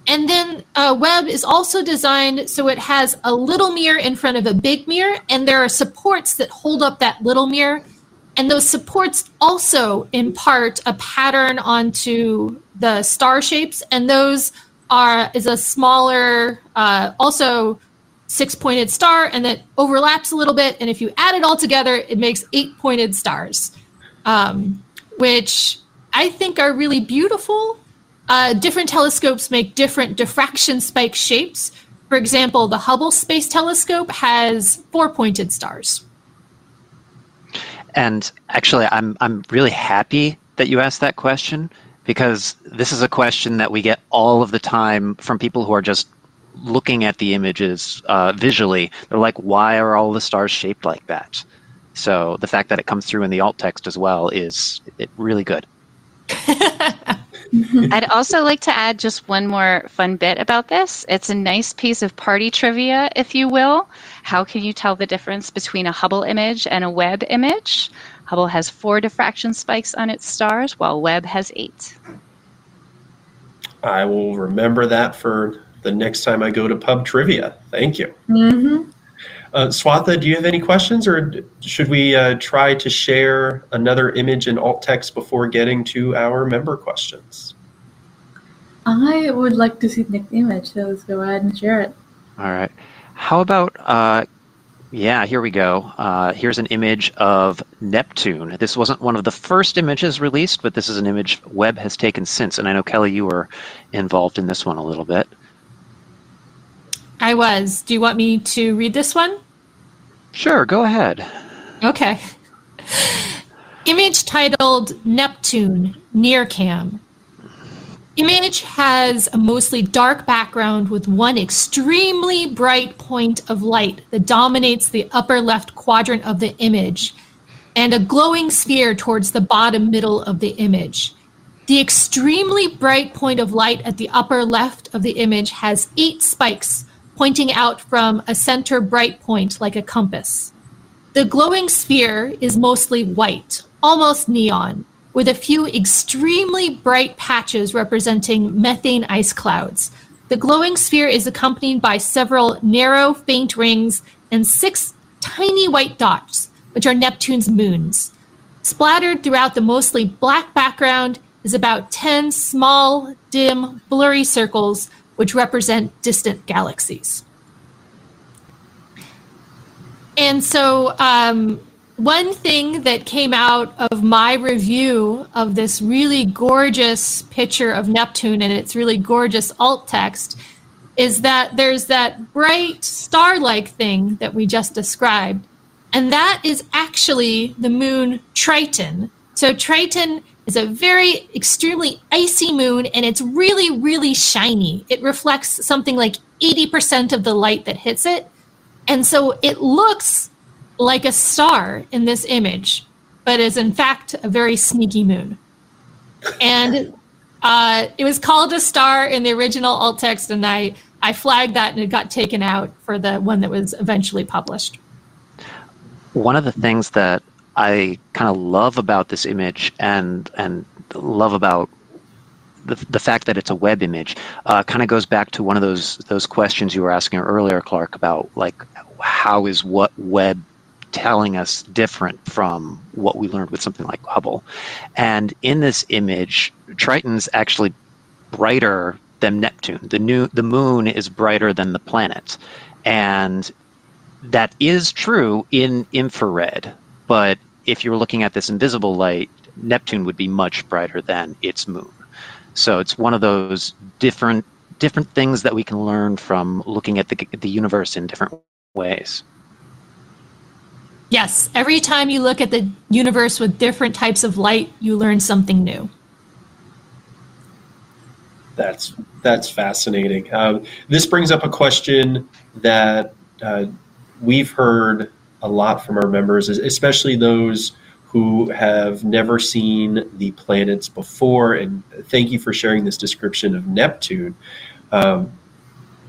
And then uh, Webb is also designed so it has a little mirror in front of a big mirror, and there are supports that hold up that little mirror. And those supports also impart a pattern onto the star shapes, and those are is a smaller, uh, also six-pointed star, and that overlaps a little bit. And if you add it all together, it makes eight-pointed stars, um, which I think are really beautiful. Uh, different telescopes make different diffraction spike shapes. For example, the Hubble Space Telescope has four pointed stars. And actually, I'm I'm really happy that you asked that question because this is a question that we get all of the time from people who are just looking at the images uh, visually. They're like, "Why are all the stars shaped like that?" So the fact that it comes through in the alt text as well is it really good. [laughs] I'd also like to add just one more fun bit about this. It's a nice piece of party trivia, if you will. How can you tell the difference between a Hubble image and a Webb image? Hubble has four diffraction spikes on its stars, while Webb has eight. I will remember that for the next time I go to pub trivia. Thank you. Mm-hmm. Uh, Swatha, do you have any questions, or should we uh, try to share another image in alt text before getting to our member questions? I would like to see the next image, so let's go ahead and share it. All right. How about uh, Yeah, here we go. Uh, here's an image of Neptune. This wasn't one of the first images released, but this is an image Webb has taken since. And I know, Kelly, you were involved in this one a little bit. I was. Do you want me to read this one? Sure, go ahead. Okay. Image titled Neptune NIRCam. image has a mostly dark background with one extremely bright point of light that dominates the upper left quadrant of the image and a glowing sphere towards the bottom middle of the image. The extremely bright point of light at the upper left of the image has eight spikes pointing out from a center bright point like a compass. The glowing sphere is mostly white, almost neon, with a few extremely bright patches representing methane ice clouds. The glowing sphere is accompanied by several narrow, faint rings and six tiny white dots, which are Neptune's moons. Splattered throughout the mostly black background is about 10 small, dim, blurry circles, which represent distant galaxies. And so um, one thing that came out of my review of this really gorgeous picture of Neptune and its really gorgeous alt text is that there's that bright star like thing that we just described. And that is actually the moon Triton. So, Triton is a very extremely icy moon and it's really, really shiny. It reflects something like 80% of the light that hits it. And so it looks like a star in this image, but is in fact a very sneaky moon. And uh, it was called a star in the original alt text, and I, I flagged that and it got taken out for the one that was eventually published. One of the things that I kind of love about this image and and love about the, the fact that it's a Webb image uh, kind of goes back to one of those those questions you were asking earlier, Clark, about like how is what Webb telling us different from what we learned with something like Hubble. And in this image, Triton's actually brighter than Neptune. The new the moon is brighter than the planet. And that is true in infrared, but if you were looking at this invisible light, Neptune would be much brighter than its moon. So it's one of those different different things that we can learn from looking at the the universe in different ways. Yes, every time you look at the universe with different types of light, you learn something new. That's that's fascinating. Um, this brings up a question that uh, we've heard a lot from our members, especially those who have never seen the planets before. And thank you for sharing this description of Neptune. Um,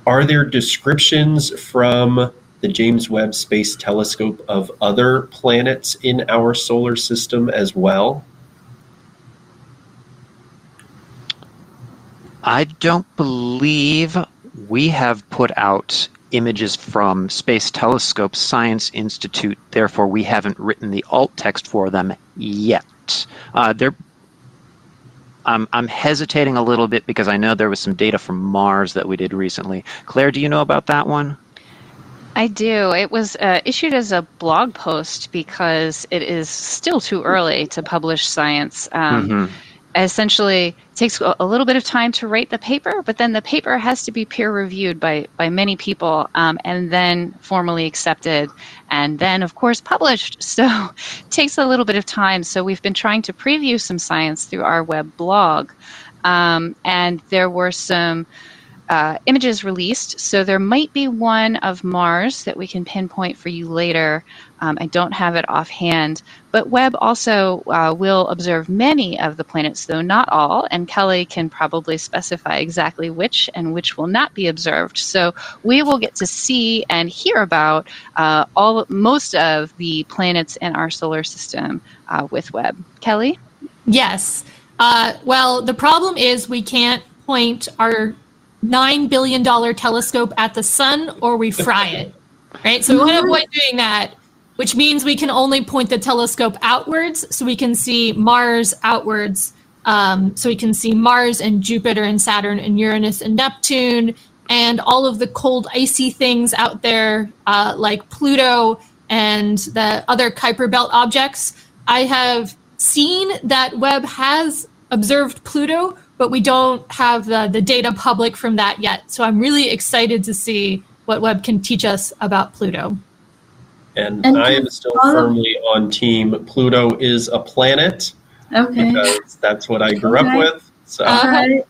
are there descriptions from the James Webb Space Telescope of other planets in our solar system as well? I don't believe we have put out images from Space Telescope Science Institute. Therefore, we haven't written the alt text for them yet. Uh, they're I'm, I'm hesitating a little bit because I know there was some data from Mars that we did recently. Claire, do you know about that one? I do. It was uh, issued as a blog post because it is still too early to publish science. Um, mm-hmm. Essentially, takes a little bit of time to write the paper, but then the paper has to be peer reviewed by by many people, um, and then formally accepted, and then of course published. [laughs] So, takes a little bit of time. So we've been trying to preview some science through our Webb blog, um, and there were some uh, images released. So there might be one of Mars that we can pinpoint for you later. Um, I don't have it offhand. But Webb also uh, will observe many of the planets, though not all. And Kelly can probably specify exactly which and which will not be observed. So we will get to see and hear about uh, all most of the planets in our solar system uh, with Webb. Kelly? Yes. Uh, well, the problem is we can't point our nine billion dollar telescope at the sun or we fry it. Right? So we want to avoid doing that, which means we can only point the telescope outwards so we can see Mars outwards. Um, so we can see Mars and Jupiter and Saturn and Uranus and Neptune and all of the cold, icy things out there, uh, like Pluto and the other Kuiper Belt objects. I have seen that Webb has observed Pluto, but we don't have the, the data public from that yet. So I'm really excited to see what Webb can teach us about Pluto. And, And I am still follow- firmly on team Pluto is a planet Okay. because that's what I grew up with. So Uh, Alright.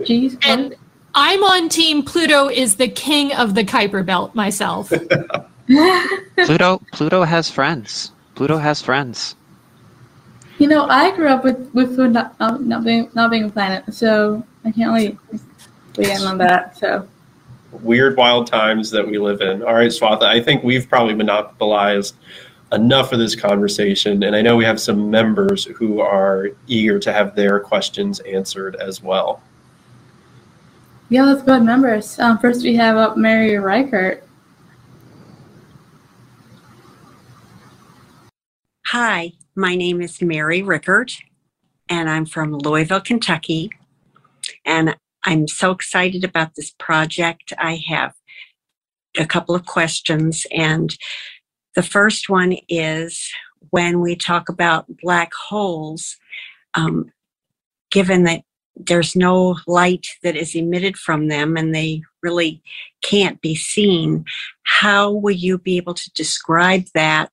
Jeez. And I'm on team Pluto is the king of the Kuiper Belt myself. [laughs] [laughs] Pluto Pluto has friends. Pluto has friends. You know, I grew up with with food not, not, not being not being a planet, so I can't really weigh in on that. So weird, wild times that we live in. All right, Swatha, I think we've probably monopolized enough of this conversation, and I know we have some members who are eager to have their questions answered as well. yeah, let's go ahead, members. Um, first we have up Mary Reichert. Hi, my name is Mary Rickert, and I'm from Louisville, Kentucky. And I'm so excited about this project. I have a couple of questions, and the first one is when we talk about black holes, um, given that there's no light that is emitted from them and they really can't be seen, how will you be able to describe that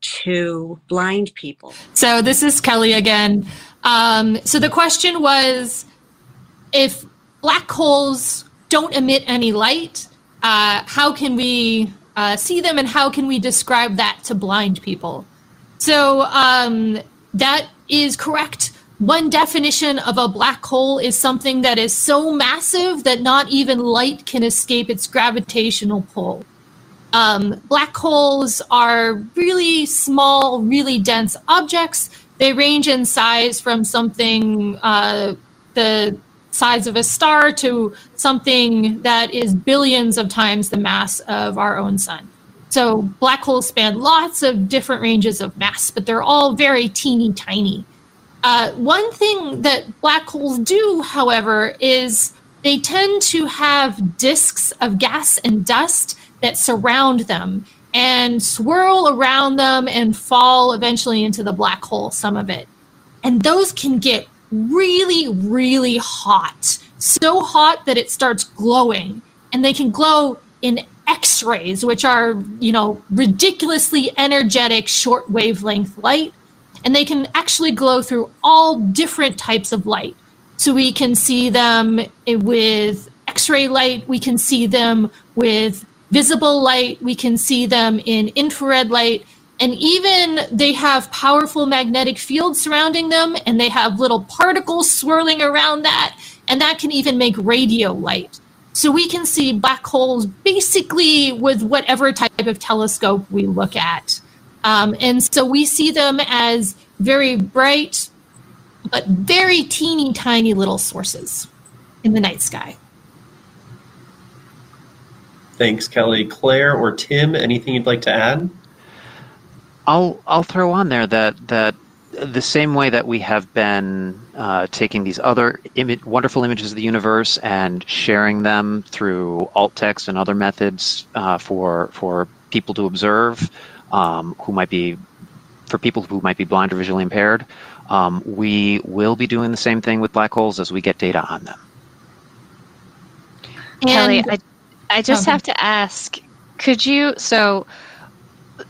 to blind people? So this is Kelly again. Um, so the question was if black holes don't emit any light, uh, how can we uh, see them and how can we describe that to blind people? So um, that is correct. One definition of a black hole is something that is so massive that not even light can escape its gravitational pull. Um, black holes are really small, really dense objects. They range in size from something uh, the size of a star to something that is billions of times the mass of our own sun. So black holes span lots of different ranges of mass, but they're all very teeny tiny. Uh, one thing that black holes do, however, is they tend to have disks of gas and dust that surround them and swirl around them and fall eventually into the black hole, some of it. And those can get really, really hot. So hot that it starts glowing. And they can glow in X rays, which are, you know, ridiculously energetic short wavelength light. And they can actually glow through all different types of light. So we can see them with X ray light, we can see them with visible light, we can see them in infrared light, and even they have powerful magnetic fields surrounding them, and they have little particles swirling around that, and that can even make radio light. So we can see black holes basically with whatever type of telescope we look at. Um, and so we see them as very bright, but very teeny tiny little sources in the night sky. Thanks, Kelly. Claire or Tim, anything you'd like to add? I'll I'll throw on there that that the same way that we have been uh, taking these other imi- wonderful images of the universe and sharing them through alt text and other methods uh, for for people to observe um, who might be for people who might be blind or visually impaired. Um, we will be doing the same thing with black holes as we get data on them. Kelly, I, I just Okay. have to ask could you? So,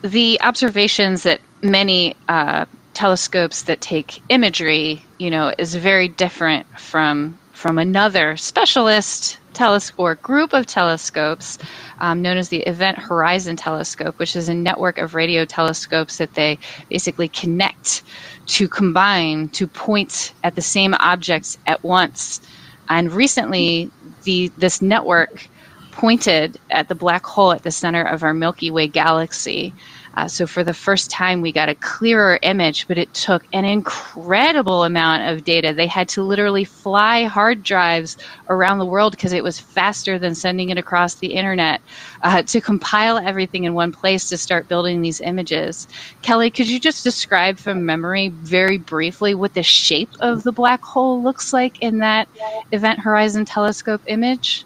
the observations that many uh, telescopes that take imagery, you know, is very different from from another specialist telescope or group of telescopes um, known as the Event Horizon Telescope, which is a network of radio telescopes that they basically connect to combine to point at the same objects at once. And recently, the this network pointed at the black hole at the center of our Milky Way galaxy. Uh, so for the first time, we got a clearer image, but it took an incredible amount of data. They had to literally fly hard drives around the world because it was faster than sending it across the internet uh, to compile everything in one place to start building these images. Kelly, could you just describe from memory very briefly what the shape of the black hole looks like in that Event Horizon Telescope image?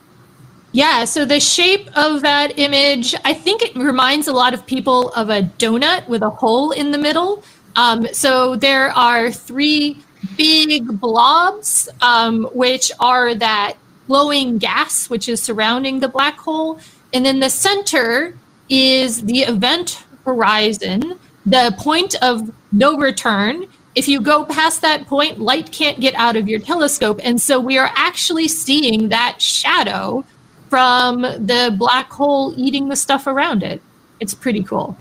Yeah, so the shape of that image, I think it reminds a lot of people of a donut with a hole in the middle. Um, so there are three big blobs, um, which are that glowing gas which is surrounding the black hole. And then the center is the event horizon, the point of no return. If you go past that point, light can't get out of your telescope. And so we are actually seeing that shadow from the black hole eating the stuff around it. It's pretty cool.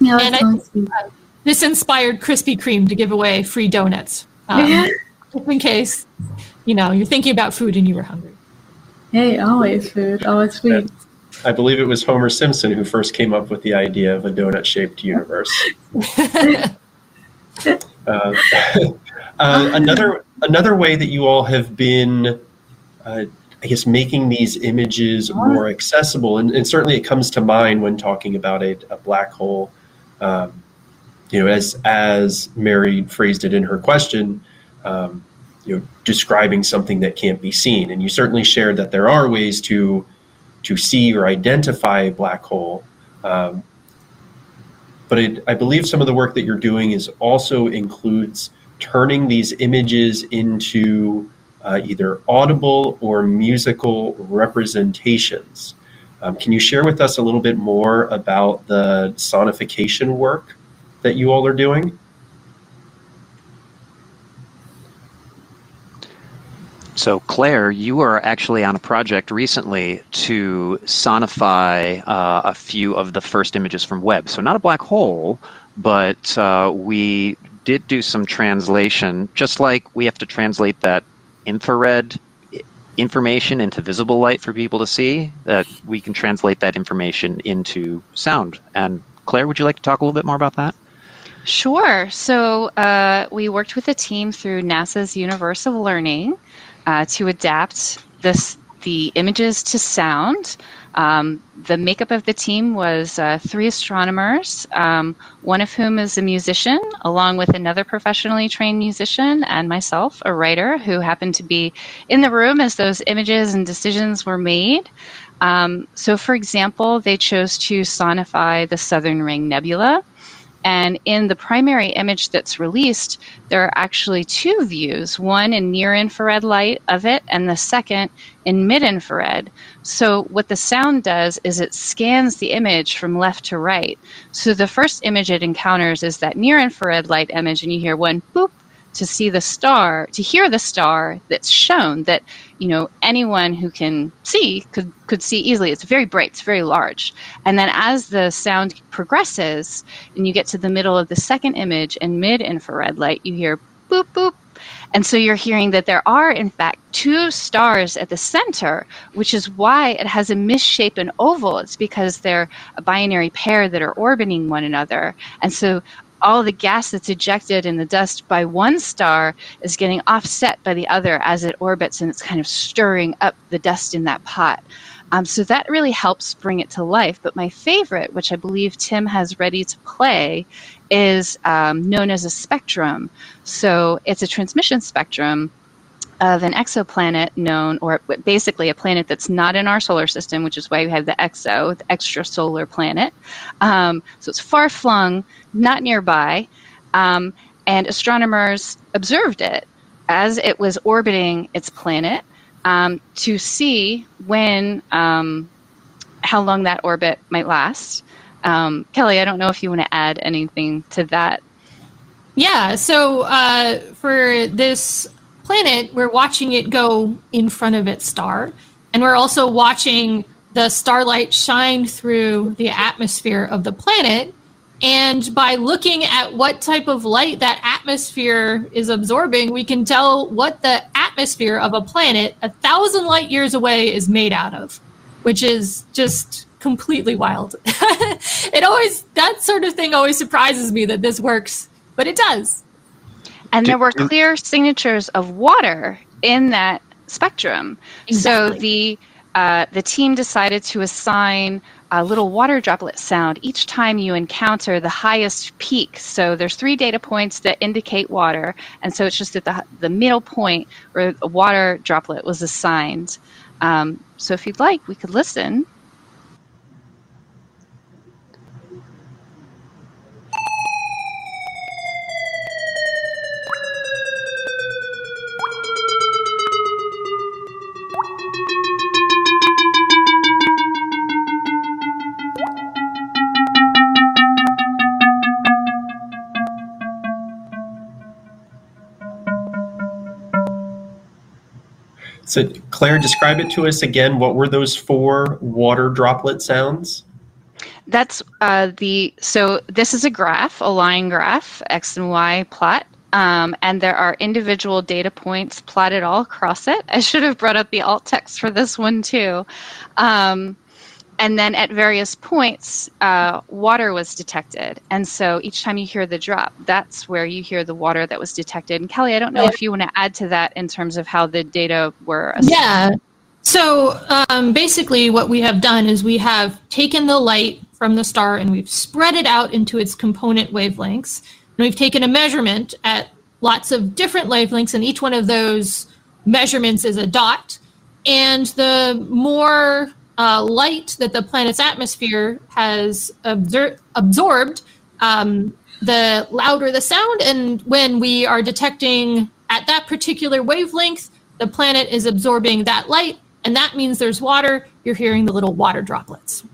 Yeah, And that's I- nice. Uh, this inspired Krispy Kreme to give away free donuts. Um, just in case, you know, you're thinking about food and you were hungry. Hey, always food, always sweet. I believe it was Homer Simpson who first came up with the idea of a donut shaped universe. [laughs] Uh, [laughs] uh, another another way that you all have been, uh, I guess, making these images more accessible, and, and certainly it comes to mind when talking about a, a black hole. Um, you know, as as Mary phrased it in her question, um, you know, describing something that can't be seen, and you certainly shared that there are ways to to see or identify a black hole. Um, but it, I believe some of the work that you're doing is also includes turning these images into uh, either audible or musical representations. Um, can you share with us a little bit more about the sonification work that you all are doing? So, Claire, you are actually on a project recently to sonify uh, a few of the first images from Webb. So, not a black hole, but uh, we did do some translation, just like we have to translate that infrared information into visible light for people to see, that we can translate that information into sound. And, Claire, would you like to talk a little bit more about that? Sure. So uh, we worked with a team through NASA's Universe of Learning uh, to adapt this the images to sound. Um, the makeup of the team was uh, three astronomers, um, one of whom is a musician, along with another professionally trained musician, and myself, a writer, who happened to be in the room as those images and decisions were made. Um, so, for example, they chose to sonify the Southern Ring Nebula. And in the primary image that's released, there are actually two views one in near infrared light of it, and the second in mid infrared. So, what the sound does is it scans the image from left to right. So, the first image it encounters is that near infrared light image, and you hear one boop to see the star, to hear the star that's shown that you know anyone who can see could could see easily. It's very bright, it's very large. And then as the sound progresses and you get to the middle of the second image in mid infrared light, you hear boop boop. And so you're hearing that there are, in fact, two stars at the center, which is why it has a misshapen oval. It's because they're a binary pair that are orbiting one another. And so all the gas that's ejected in the dust by one star is getting offset by the other as it orbits and it's kind of stirring up the dust in that pot. Um, so that really helps bring it to life. But my favorite, which I believe Tim has ready to play, is um, known as a spectrum. So it's a transmission spectrum of an exoplanet known, or basically a planet that's not in our solar system, which is why we have the exo, the extrasolar planet. Um, so it's far flung, not nearby. Um, and astronomers observed it as it was orbiting its planet um, to see when, um, how long that orbit might last. Um, Kelly, I don't know if you want to add anything to that. Yeah, so uh, for this planet, we're watching it go in front of its star, and we're also watching the starlight shine through the atmosphere of the planet. And by looking at what type of light that atmosphere is absorbing, we can tell what the atmosphere of a planet a thousand light years away is made out of, which is just completely wild. [laughs] it always, that sort of thing always surprises me that this works, but it does. And there were clear signatures of water in that spectrum. So the uh, the team decided to assign a little water droplet sound each time you encounter the highest peak. So there's three data points that indicate water, and so it's just at the, the middle point where a water droplet was assigned. Um, so if you'd like, we could listen. So, Claire, describe it to us again. What were those four water droplet sounds? That's uh, the so this is a graph, a line graph, x and y plot, um, and there are individual data points plotted all across it. I should have brought up the alt text for this one too. Um, and then at various points, uh, water was detected. And so each time you hear the drop, that's where you hear the water that was detected. And Kelly, I don't know if you want to add to that in terms of how the data were. Assigned. Yeah. So um, basically, what we have done is we have taken the light from the star and we've spread it out into its component wavelengths. And we've taken a measurement at lots of different wavelengths, and each one of those measurements is a dot. And the more uh, light that the planet's atmosphere has absor- absorbed, um, the louder the sound. And when we are detecting at that particular wavelength, the planet is absorbing that light, and that means there's water. You're hearing the little water droplets.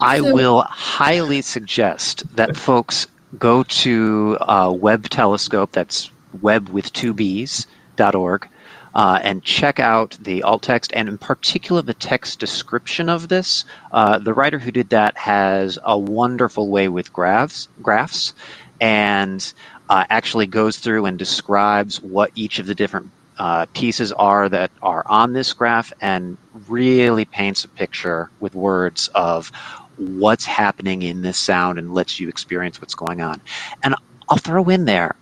I will highly suggest that folks go to uh, Webb Telescope, that's web with two B's, dot org, uh, and check out the alt text and in particular the text description of this. Uh, the writer who did that has a wonderful way with graphs, graphs and uh, actually goes through and describes what each of the different uh, pieces are that are on this graph and really paints a picture with words of what's happening in this sound and lets you experience what's going on. And I'll throw in there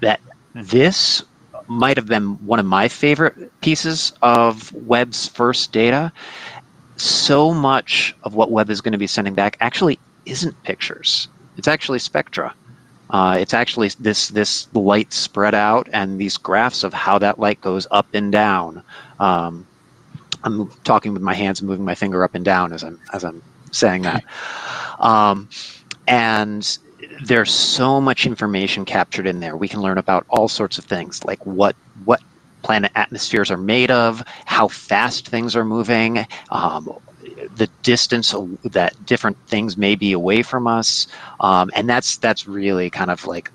that this might have been one of my favorite pieces of Webb's first data. So much of what Webb is going to be sending back actually isn't pictures. It's actually spectra. Uh, it's actually this this light spread out and these graphs of how that light goes up and down. Um, I'm talking with my hands and moving my finger up and down as I'm as I'm saying that. Um, and there's so much information captured in there. We can learn about all sorts of things, like what what planet atmospheres are made of, how fast things are moving, um, the distance that different things may be away from us, um, and that's that's really kind of like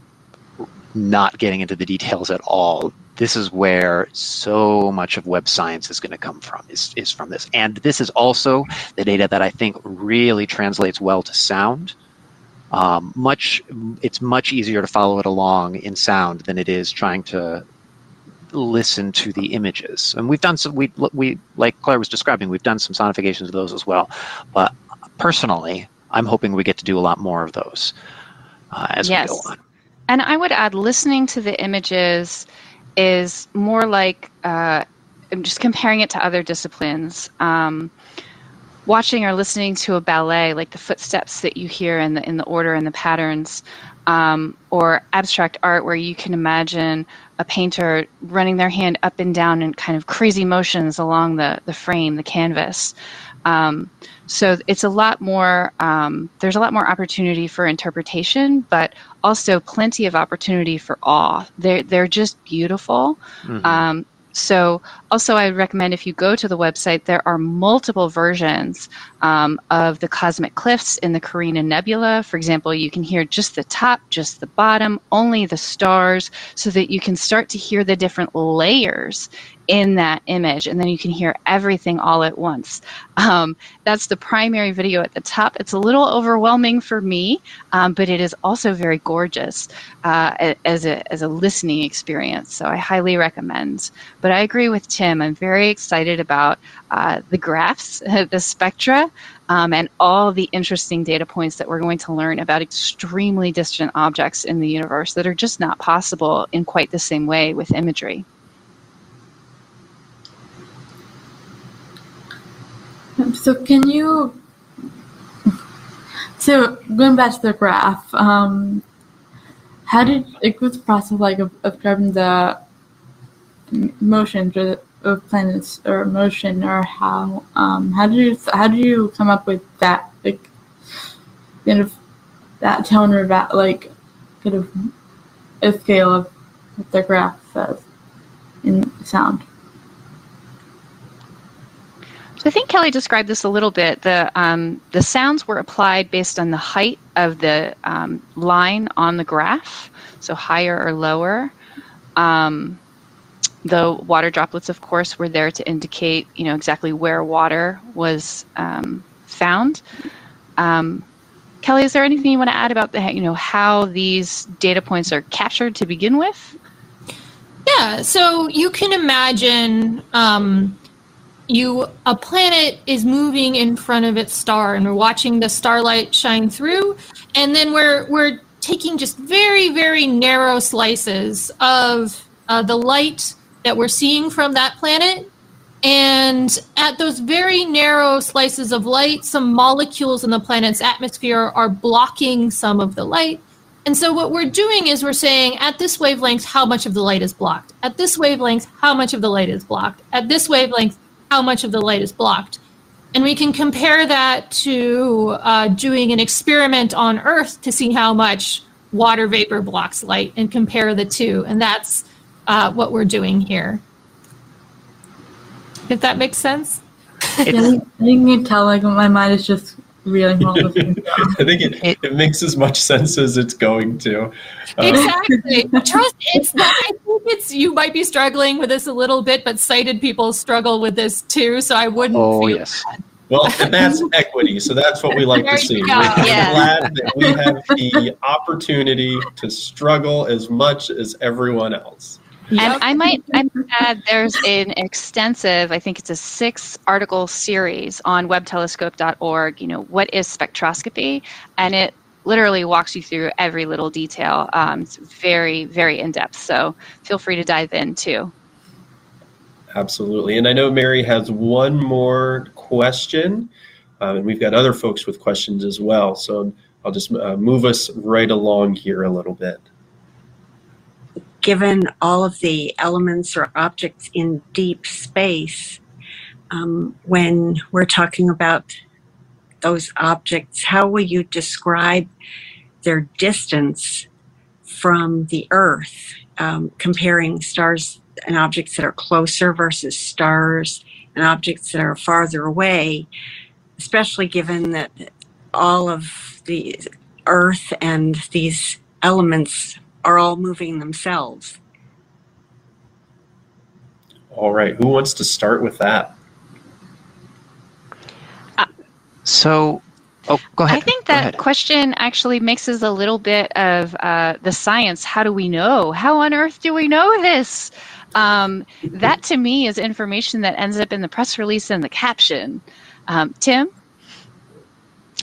not getting into the details at all. This is where so much of Webb science is going to come from is, is from this. And this is also the data that I think really translates well to sound um, much it's much easier to follow it along in sound than it is trying to listen to the images. And we've done some we we like claire was describing we've done some sonifications of those as well. But personally i'm hoping we get to do a lot more of those uh, as yes. we go on. And i would add listening to the images is more like uh, i'm just comparing it to other disciplines. Um, watching or listening to a ballet, like the footsteps that you hear in the in the order and the patterns, um, or abstract art where you can imagine a painter running their hand up and down in kind of crazy motions along the the frame, the canvas. Um, so it's a lot more. Um, there's a lot more opportunity for interpretation, but also plenty of opportunity for awe. They're they're just beautiful. Mm-hmm. So, also, I recommend if you go to the website, there are multiple versions um, of the cosmic cliffs in the Carina Nebula. For example, you can hear just the top, just the bottom, only the stars, so that you can start to hear the different layers in that image and then you can hear everything all at once. Um, that's the primary video at the top. It's a little overwhelming for me um, but it is also very gorgeous uh, as, a, as a listening experience so i highly recommend. But i agree with tim. I'm very excited about uh, the graphs [laughs] the spectra um, and all the interesting data points that we're going to learn about extremely distant objects in the universe that are just not possible in quite the same way with imagery so can you? So going back to the graph, um, how did it was the process like of, of the motion of planets or motion or how um, how do you how do you come up with that like kind of that tone or that like kind of a scale of what the graph says in sound? So I think Kelly described this a little bit. The um, the sounds were applied based on the height of the um, line on the graph, so higher or lower. Um, the water droplets, of course, were there to indicate, you know, exactly where water was um, found. Um, Kelly, is there anything you want to add about the, you know, how these data points are captured to begin with? Yeah, so you can imagine um, you a planet is moving in front of its star, and we're watching the starlight shine through, and then we're we're taking just very very narrow slices of uh, the light that we're seeing from that planet. And at those very narrow slices of light, some molecules in the planet's atmosphere are blocking some of the light. And so, what we're doing is we're saying at this wavelength, how much of the light is blocked? At this wavelength, how much of the light is blocked? At this wavelength, how much of the light is blocked? And we can compare that to uh, doing an experiment on Earth to see how much water vapor blocks light and compare the two. And that's uh, what we're doing here. If that makes sense. I think you tell like my mind is just reeling all [laughs] I think it, it, it makes as much sense as it's going to. Uh, exactly. [laughs] Trust it's not, I think it's you might be struggling with this a little bit, but sighted people struggle with this too. So I wouldn't Oh yes. Bad. Well, and that's [laughs] equity. So that's what we like to see. We're yeah. glad that we have the opportunity to struggle as much as everyone else. And I might, I might add there's an extensive, I think it's a six article series on webbtelescope.org, you know, what is spectroscopy? And it literally walks you through every little detail. Um, it's very, very in depth. So feel free to dive in too. Absolutely. And I know Mary has one more question, um, and we've got other folks with questions as well. So I'll just uh, move us right along here a little bit given all of the elements or objects in deep space, um, when we're talking about those objects, how will you describe their distance from the Earth, um, comparing stars and objects that are closer versus stars and objects that are farther away, especially given that all of the Earth and these elements are all moving themselves. All right, who wants to start with that? Uh, so, oh, go ahead. I think that question actually mixes a little bit of uh, the science. How do we know? How on earth do we know this? Um, that to me is information that ends up in the press release and the caption. Um, Tim?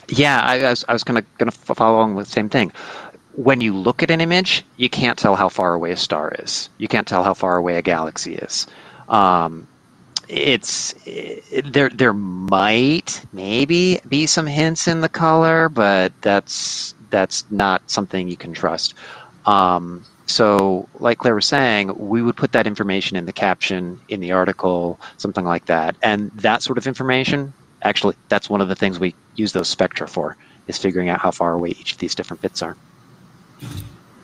Yeah, I, I was, I was going to follow along with the same thing when you look at an image, you can't tell how far away a star is. You can't tell how far away a galaxy is. Um, it's it, there. There might maybe be some hints in the color, but that's that's not something you can trust. Um, so, like Claire was saying, we would put that information in the caption in the article, something like that, and that sort of information. Actually, that's one of the things we use those spectra for, is figuring out how far away each of these different bits are.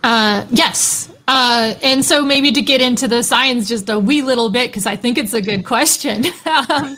Uh, yes. Uh, and so maybe to get into the science just a wee little bit, because I think it's a good question. [laughs] um,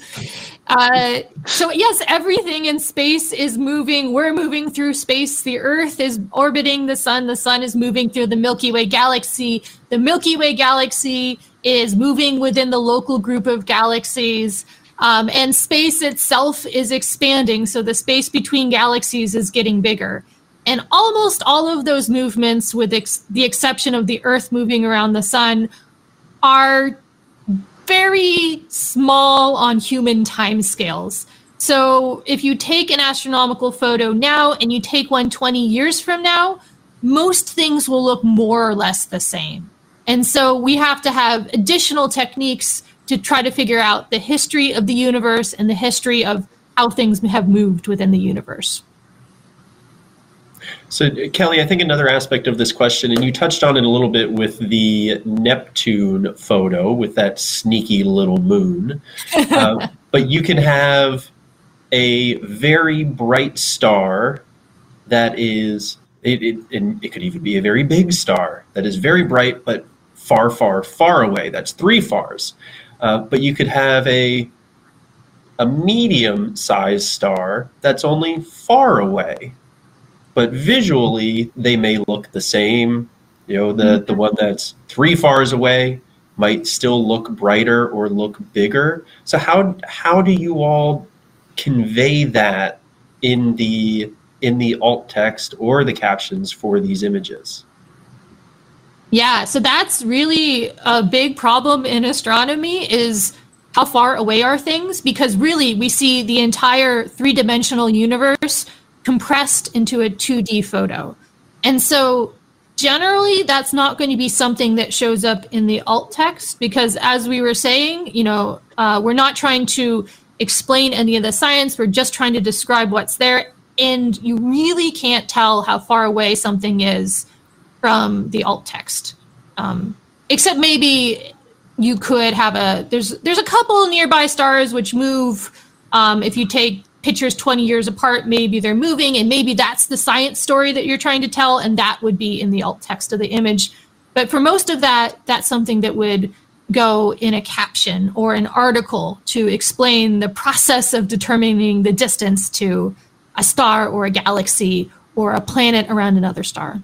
uh, so yes, everything in space is moving. We're moving through space. The Earth is orbiting the sun. The sun is moving through the Milky Way galaxy. The Milky Way galaxy is moving within the local group of galaxies. Um, and space itself is expanding. So the space between galaxies is getting bigger. And almost all of those movements, with ex- the exception of the Earth moving around the sun, are very small on human timescales. So if you take an astronomical photo now and you take one 20 years from now, most things will look more or less the same. And so we have to have additional techniques to try to figure out the history of the universe and the history of how things have moved within the universe. So, Kelly, I think another aspect of this question, and you touched on it a little bit with the Neptune photo with that sneaky little moon, [laughs] uh, but you can have a very bright star that is, it, it, it could even be a very big star that is very bright, but far, far, far away. That's three fars. Uh, but you could have a a medium sized star that's only far away but visually they may look the same. You know, the the one that's three fars away might still look brighter or look bigger. So how how do you all convey that in the in the alt text or the captions for these images? Yeah, so that's really a big problem in astronomy is how far away are things because really we see the entire three-dimensional universe compressed into a 2D photo. And so generally that's not going to be something that shows up in the alt text because as we were saying, you know, uh, we're not trying to explain any of the science, we're just trying to describe what's there. And you really can't tell how far away something is from the alt text. Um, except maybe you could have a there's there's a couple nearby stars which move um, if you take pictures 20 years apart maybe they're moving and maybe that's the science story that you're trying to tell and that would be in the alt text of the image. But for most of that that's something that would go in a caption or an article to explain the process of determining the distance to a star or a galaxy or a planet around another star.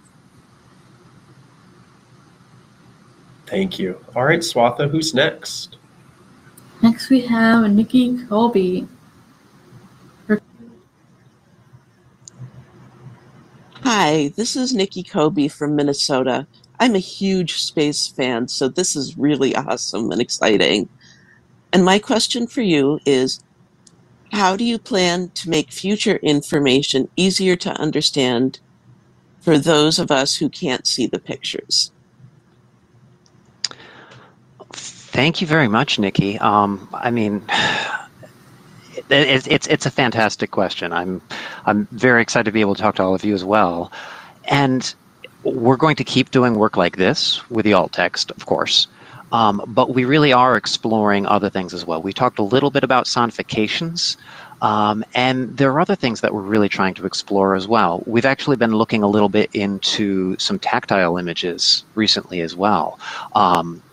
Thank you. All right swatha who's next? Next we have nikki colby Hi, this is Nikki Kobe from Minnesota. I'm a huge space fan, so this is really awesome and exciting. And my question for you is how do you plan to make future information easier to understand for those of us who can't see the pictures? Thank you very much, Nikki. Um, I mean, it's, it's it's a fantastic question. I'm I'm very excited to be able to talk to all of you as well, and we're going to keep doing work like this with the alt text, of course. Um, but we really are exploring other things as well. We talked a little bit about sonifications, um, and there are other things that we're really trying to explore as well. We've actually been looking a little bit into some tactile images recently as well. Um,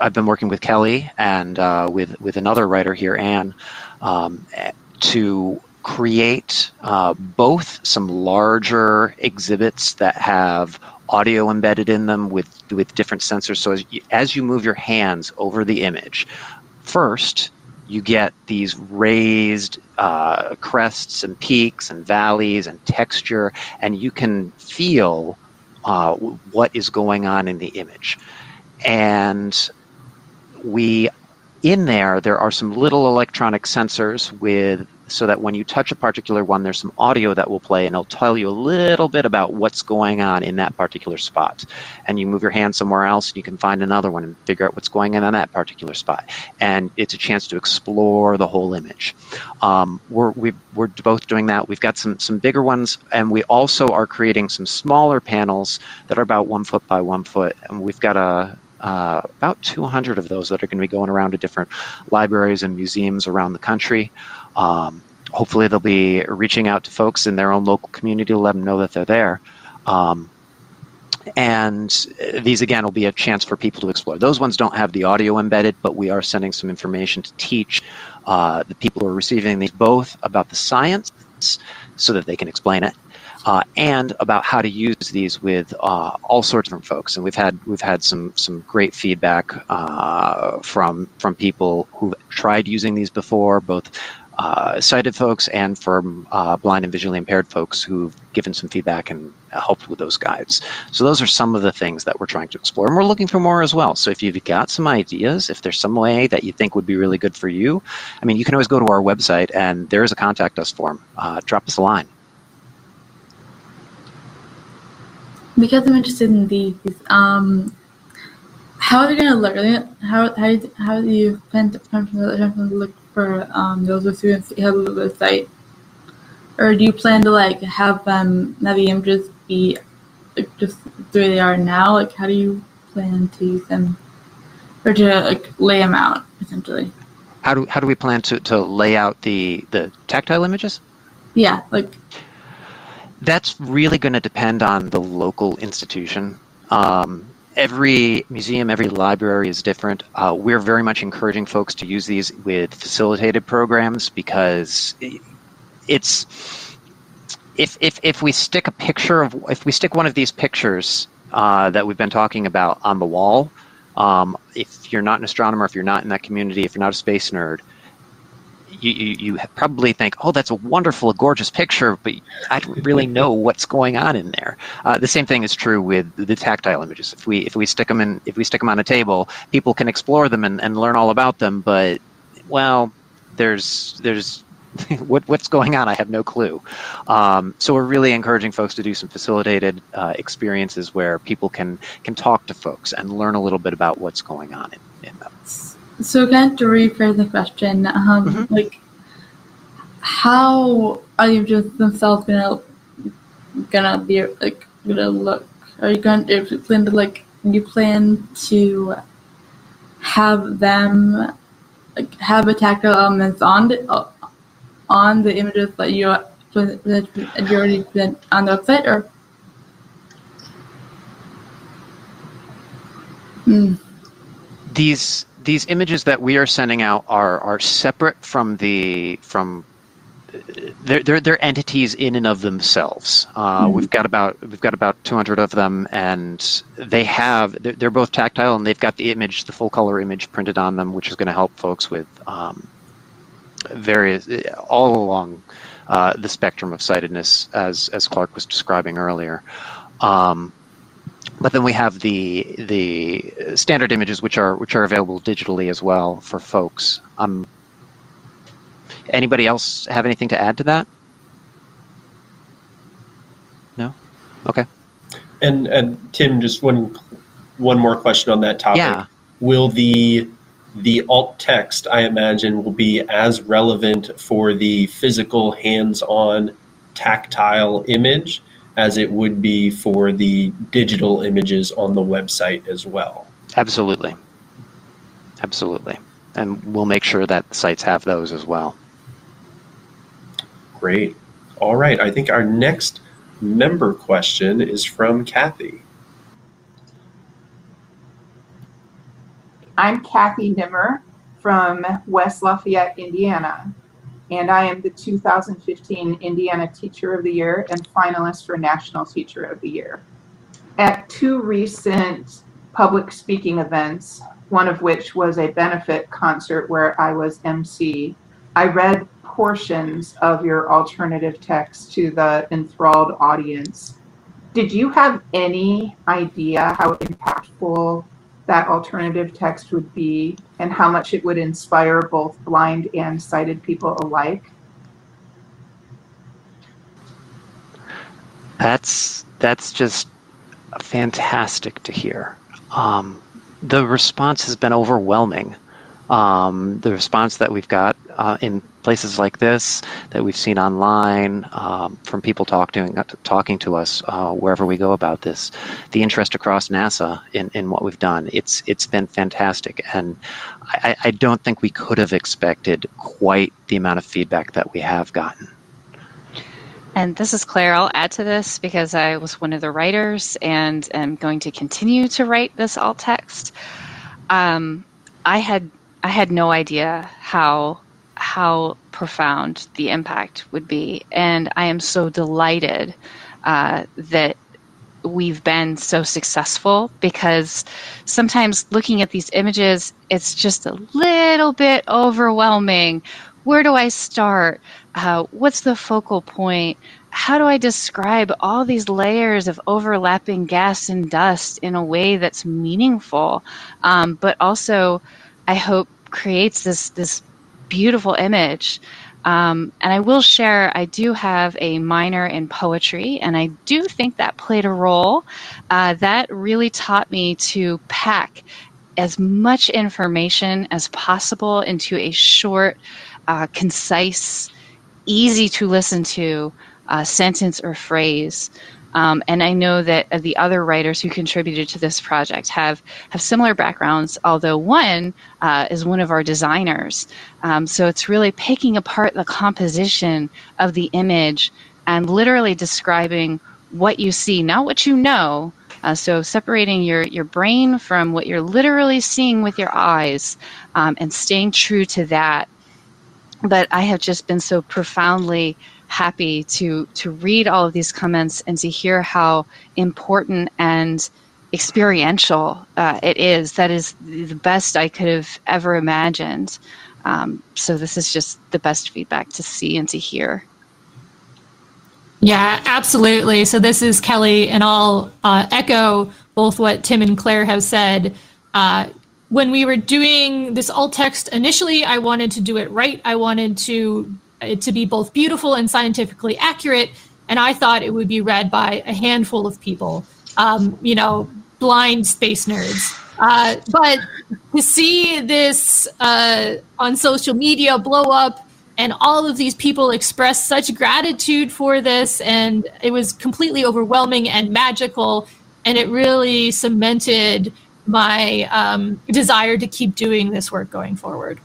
I've been working with Kelly and uh, with with another writer here, Anne, um, to create uh, both some larger exhibits that have audio embedded in them with with different sensors. So as you, as you move your hands over the image, first you get these raised uh, crests and peaks and valleys and texture, and you can feel uh, what is going on in the image. And we in there, there are some little electronic sensors with so that when you touch a particular one, there's some audio that will play and it'll tell you a little bit about what's going on in that particular spot. And you move your hand somewhere else and you can find another one and figure out what's going on in that particular spot. And it's a chance to explore the whole image. Um, we're, we are both doing that. We've got some, some bigger ones and we also are creating some smaller panels that are about one foot by one foot. And we've got a, uh, about 200 of those that are going to be going around to different libraries and museums around the country. Um, hopefully, they'll be reaching out to folks in their own local community to let them know that they're there. Um, and these again will be a chance for people to explore. Those ones don't have the audio embedded, but we are sending some information to teach uh, the people who are receiving these both about the science so that they can explain it uh, and about how to use these with uh, all sorts of different folks. And we've had we've had some some great feedback uh, from from people who've tried using these before, both uh, sighted folks and from uh, blind and visually impaired folks who've given some feedback and helped with those guides. So those are some of the things that we're trying to explore, and we're looking for more as well. So if you've got some ideas, if there's some way that you think would be really good for you, I mean, you can always go to our website and there is a contact us form. Uh, drop us a line. Because I'm interested in these, um, how are you going to look? Are they, how how how do you plan to, plan to look for um, those of students that have a website? Or do you plan to like have them have the images be like, just the way they are now? Like, how do you plan to use them or to like lay them out essentially? How do how do we plan to, to lay out the the tactile images? Yeah, like That's really going to depend on the local institution. Um, every museum, every library is different. Uh, we're very much encouraging folks to use these with facilitated programs because it's if if if we stick a picture of if we stick one of these pictures uh, that we've been talking about on the wall, um, if you're not an astronomer, if you're not in that community, if you're not a space nerd, you, you, you probably think, oh, that's a wonderful, gorgeous picture, but I don't really know [laughs] what's going on in there. Uh, the same thing is true with the tactile images. If we if we stick them in if we stick them on a table, people can explore them and, and learn all about them. But well, there's there's [laughs] what what's going on? I have no clue. Um, so we're really encouraging folks to do some facilitated uh, experiences where people can can talk to folks and learn a little bit about what's going on in, in them. So again, to rephrase the question, um, Mm-hmm. like, how are you just themselves gonna gonna be like gonna look? Are you going to if you plan to like you plan to have them like have a tactile elements on the uh, on the images that you that you already put on the website or? Hmm. these these images that we are sending out are are separate from the from they're, they're, they're entities in and of themselves. Uh, Mhm. We've got about we've got about 200 of them, and they have they're, they're both tactile, and they've got the image, the full color image printed on them, which is going to help folks with um, various all along uh, the spectrum of sightedness, as as Clark was describing earlier. Um, but then we have the the standard images, which are which are available digitally as well for folks. Um, anybody else have anything to add to that? No. Okay. And and Tim, just one one more question on that topic. Yeah. Will the the alt text, I imagine, will be as relevant for the physical, hands-on, tactile image as it would be for the digital images on the website as well. Absolutely. Absolutely. And we'll make sure that sites have those as well. Great. All right. I think our next member question is from Kathy. I'm Kathy Nimmer from West Lafayette, Indiana, and I am the 2015 Indiana Teacher of the Year and finalist for National Teacher of the Year. At two recent public speaking events, one of which was a benefit concert where I was MC, I read portions of your alternative text to the enthralled audience. Did you have any idea how impactful that alternative text would be and how much it would inspire both blind and sighted people alike? That's that's just fantastic to hear. Um, the response has been overwhelming. Um, the response that we've got uh, in places like this, that we've seen online, um, from people talking to, talking to us uh, wherever we go about this, the interest across NASA in, in what we've done, it's it's been fantastic, and I, I don't think we could have expected quite the amount of feedback that we have gotten. And this is Claire. I'll add to this because I was one of the writers and am going to continue to write this alt text. Um, I had I had no idea how how profound the impact would be, and I am so delighted uh, that we've been so successful because sometimes looking at these images, it's just a little bit overwhelming. Where do I start? Uh, what's the focal point? How do I describe all these layers of overlapping gas and dust in a way that's meaningful, um, but also, I hope, creates this this beautiful image? Um, and I will share, I do have a minor in poetry, and I do think that played a role. Uh, that really taught me to pack as much information as possible into a short uh, concise, easy to listen to uh, sentence or phrase. Um, and I know that uh, the other writers who contributed to this project have have similar backgrounds. Although one uh, is one of our designers, um, so it's really picking apart the composition of the image and literally describing what you see, not what you know. Uh, so separating your your brain from what you're literally seeing with your eyes, um, and staying true to that. But I have just been so profoundly happy to to read all of these comments and to hear how important and experiential uh, it is. That is the best I could have ever imagined. Um, so this is just the best feedback to see and to hear. Yeah, absolutely. So this is Kelly, and I'll uh, echo both what Tim and Claire have said. Uh, when we were doing this alt text initially, I wanted to do it right. I wanted to it to be both beautiful and scientifically accurate. And I thought it would be read by a handful of people, um, you know, blind space nerds. Uh, but to see this uh, on social media blow up and all of these people express such gratitude for this, and it was completely overwhelming and magical. And it really cemented my um, desire to keep doing this work going forward.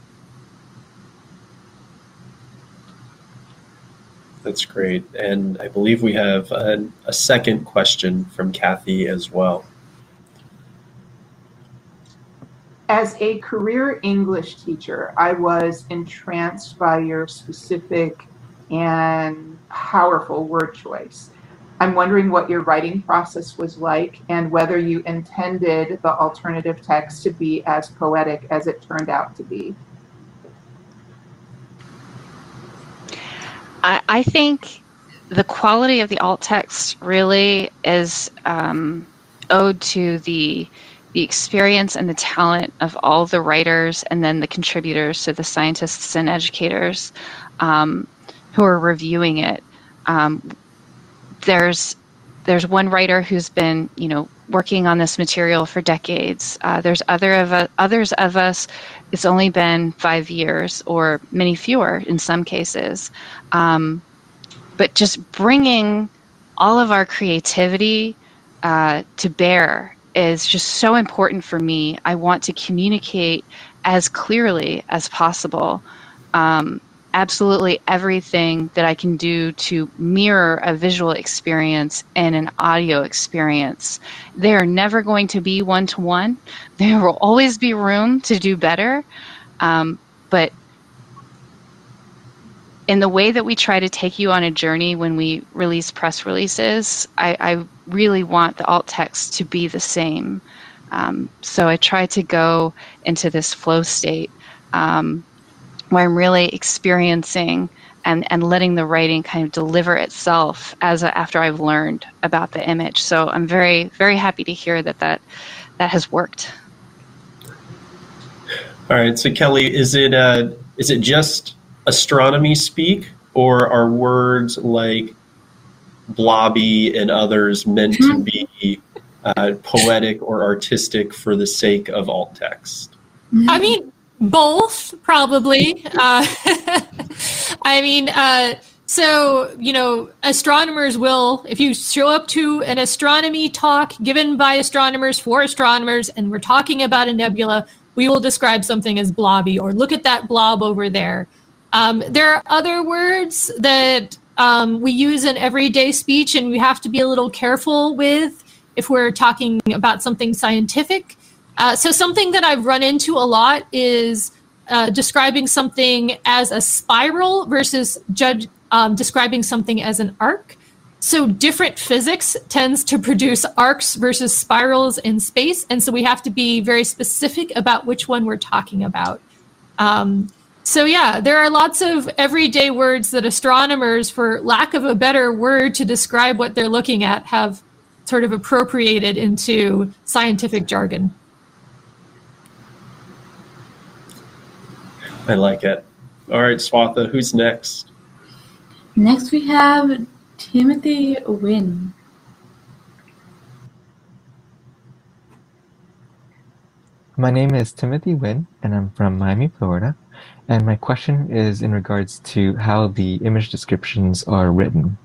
That's great. And I believe we have a, a second question from Kathy as well. As a career English teacher, I was entranced by your specific and powerful word choice. I'm wondering what your writing process was like and whether you intended the alternative text to be as poetic as it turned out to be. I, I think the quality of the alt text really is um, owed to the the experience and the talent of all the writers and then the contributors, so the scientists and educators um, who are reviewing it. Um, there's there's one writer who's been you know working on this material for decades. Uh, there's other of uh, others of us. It's only been five years, or many fewer in some cases. Um, but just bringing all of our creativity uh, to bear is just so important for me. I want to communicate as clearly as possible. Um, absolutely everything that I can do to mirror a visual experience and an audio experience. They are never going to be one to one. There will always be room to do better. Um, but in the way that we try to take you on a journey when we release press releases, I, I really want the alt text to be the same. Um, so I try to go into this flow state um, where I'm really experiencing and, and letting the writing kind of deliver itself as a, after I've learned about the image. So I'm very very happy to hear that that that has worked. All right, so Kelly, is it uh, is it just astronomy speak, or are words like blobby and others meant to mm-hmm. be uh, poetic or artistic for the sake of alt text? I mean, both probably. Uh, [laughs] I mean, uh, so you know, astronomers will, if you show up to an astronomy talk given by astronomers for astronomers, and we're talking about a nebula, we will describe something as blobby, or look at that blob over there. Um, there are other words that um, we use in everyday speech, and we have to be a little careful with if we're talking about something scientific. Uh, so, something that I've run into a lot is uh, describing something as a spiral versus judge, um, describing something as an arc. So, different physics tends to produce arcs versus spirals in space. And so, we have to be very specific about which one we're talking about. Um, so yeah, there are lots of everyday words that astronomers, for lack of a better word to describe what they're looking at, have sort of appropriated into scientific jargon. I like it. All right, Swatha, who's next? Next we have Timothy Wynn. My name is Timothy Wynn, and I'm from Miami, Florida. And my question is in regards to how the image descriptions are written.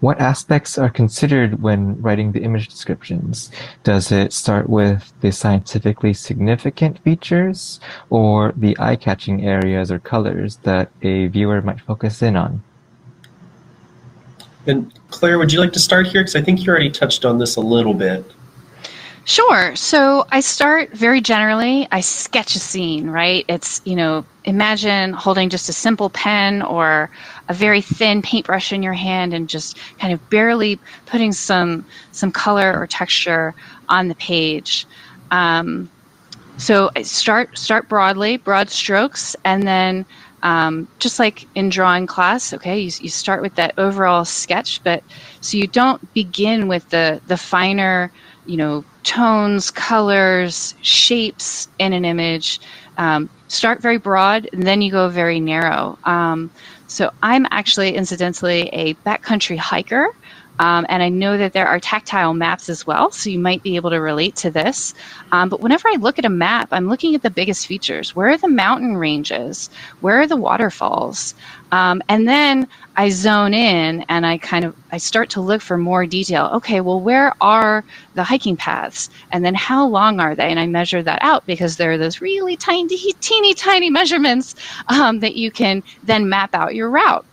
What aspects are considered when writing the image descriptions? Does it start with the scientifically significant features or the eye catching areas or colors that a viewer might focus in on? And Claire, would you like to start here? Because I think you already touched on this a little bit. Sure. So I start very generally. I sketch a scene, right? It's, you know, imagine holding just a simple pen or a very thin paintbrush in your hand and just kind of barely putting some some color or texture on the page. Um, so I start start broadly, broad strokes, and then um, just like in drawing class, okay, you, you start with that overall sketch, but so you don't begin with the the finer, you know, tones, colors, shapes in an image. Um, start very broad, and then you go very narrow. Um, so I'm actually, incidentally, a backcountry hiker. Um, and I know that there are tactile maps as well, so you might be able to relate to this. Um, but whenever I look at a map, I'm looking at the biggest features. Where are the mountain ranges? Where are the waterfalls? Um, and then I zone in and I kind of I start to look for more detail. Okay, well, where are the hiking paths? And then how long are they? And I measure that out because there are those really tiny, teeny, tiny measurements um, that you can then map out your route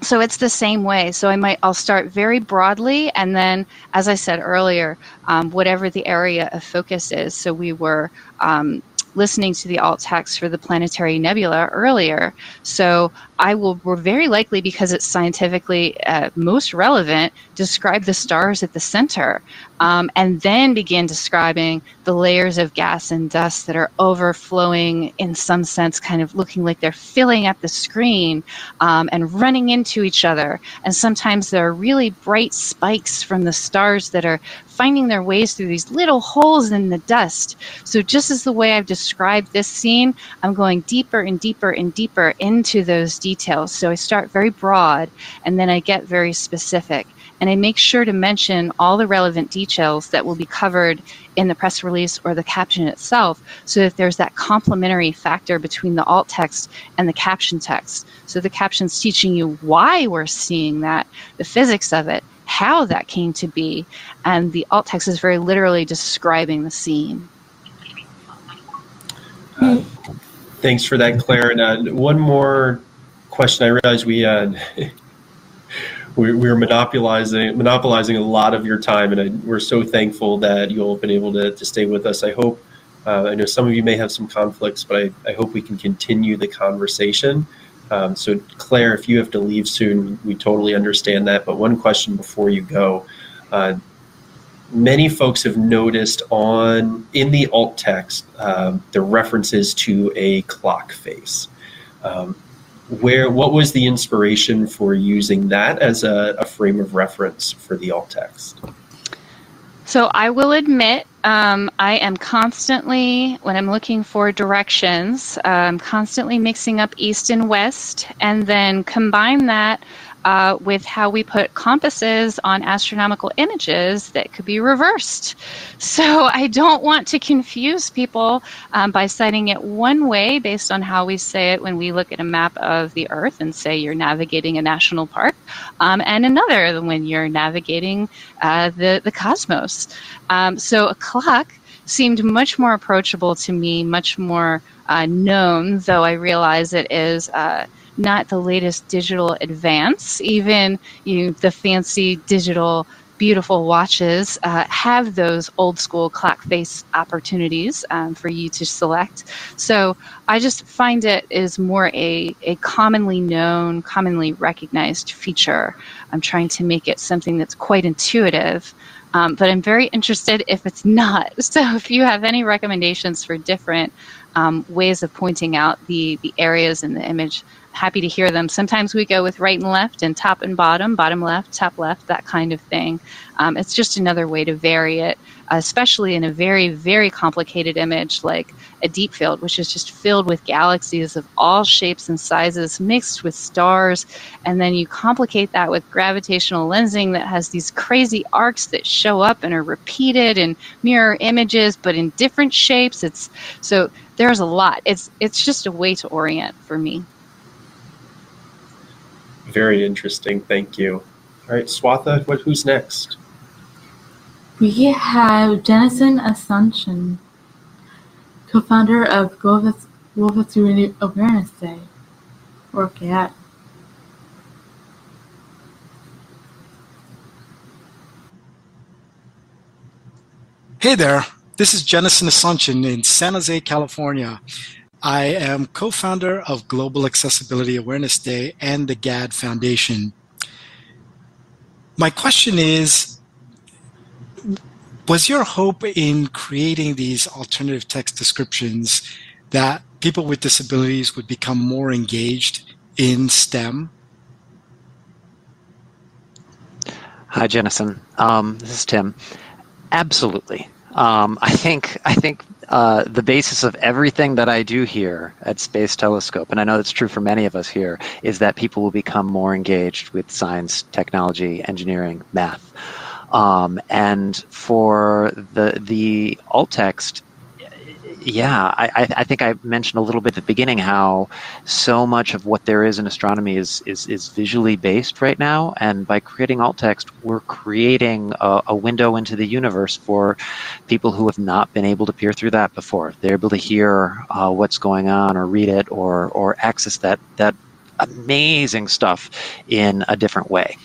so it's the same way so i might i'll start very broadly and then as i said earlier um, whatever the area of focus is so we were um, listening to the alt text for the planetary nebula earlier. So I will very likely, because it's scientifically uh, most relevant, describe the stars at the center, um, and then begin describing the layers of gas and dust that are overflowing, in some sense, kind of looking like they're filling up the screen um, and running into each other. And sometimes there are really bright spikes from the stars that are finding their ways through these little holes in the dust. So, just as the way I've described this scene, I'm going deeper and deeper and deeper into those details. So, I start very broad and then I get very specific. And I make sure to mention all the relevant details that will be covered in the press release or the caption itself so that there's that complementary factor between the alt text and the caption text. So the caption's teaching you why we're seeing that, the physics of it, how that came to be, and the alt text is very literally describing the scene. Uh, thanks for that, Claire. And uh, one more question. I realize we uh, [laughs] we we're monopolizing monopolizing a lot of your time, and I, we're so thankful that you'll have been able to, to stay with us. I hope. Uh, I know some of you may have some conflicts, but I, I hope we can continue the conversation. Um, so, Claire, if you have to leave soon, we totally understand that. But one question before you go. Uh, many folks have noticed on in the alt text um, the references to a clock face. Um, where what was the inspiration for using that as a, a frame of reference for the alt text? So I will admit, um, I am constantly, when I'm looking for directions, I'm constantly mixing up east and west, and then combine that uh, with how we put compasses on astronomical images that could be reversed. So [laughs] I don't want to confuse people um, by citing it one way based on how we say it when we look at a map of the Earth and say you're navigating a national park, um, and another when you're navigating uh, the, the cosmos. Um, so a clock seemed much more approachable to me, much more uh, known, though I realize it is uh, not the latest digital advance. Even you know, the fancy digital beautiful watches uh, have those old school clock face opportunities um, for you to select. So I just find it is more a, a commonly known, commonly recognized feature. I'm trying to make it something that's quite intuitive. Um, but I'm very interested if it's not. [laughs] So if you have any recommendations for different um, ways of pointing out the, the areas in the image, happy to hear them. Sometimes we go with right and left and top and bottom, bottom left, top left, that kind of thing. Um, it's just another way to vary it, especially in a very, very complicated image like a deep field, which is just filled with galaxies of all shapes and sizes mixed with stars. And then you complicate that with gravitational lensing that has these crazy arcs that show up and are repeated in mirror images, but in different shapes. It's so there's a lot. It's it's just a way to orient for me. Very interesting. Thank you. All right, Swatha, what, who's next? We have Jennison Asuncion, co-founder of Global, Global Security Awareness Day, or GAAD. Hey there, this is Jennison Asuncion in San Jose, California. I am co founder of Global Accessibility Awareness Day and the GAAD Foundation. My question is Was your hope in creating these alternative text descriptions that people with disabilities would become more engaged in STEM? Hi, Jennison. Um, this is Tim. Absolutely. Um, I think I think uh, the basis of everything that I do here at Space Telescope, and I know that's true for many of us here, is that people will become more engaged with science, technology, engineering, math. Um, and for the the alt text, yeah, I, I think I mentioned a little bit at the beginning how so much of what there is in astronomy is is, is visually based right now, and by creating alt text, we're creating a, a, window into the universe for people who have not been able to peer through that before. They're able to hear uh, what's going on, or read it, or or access that that amazing stuff in a different way.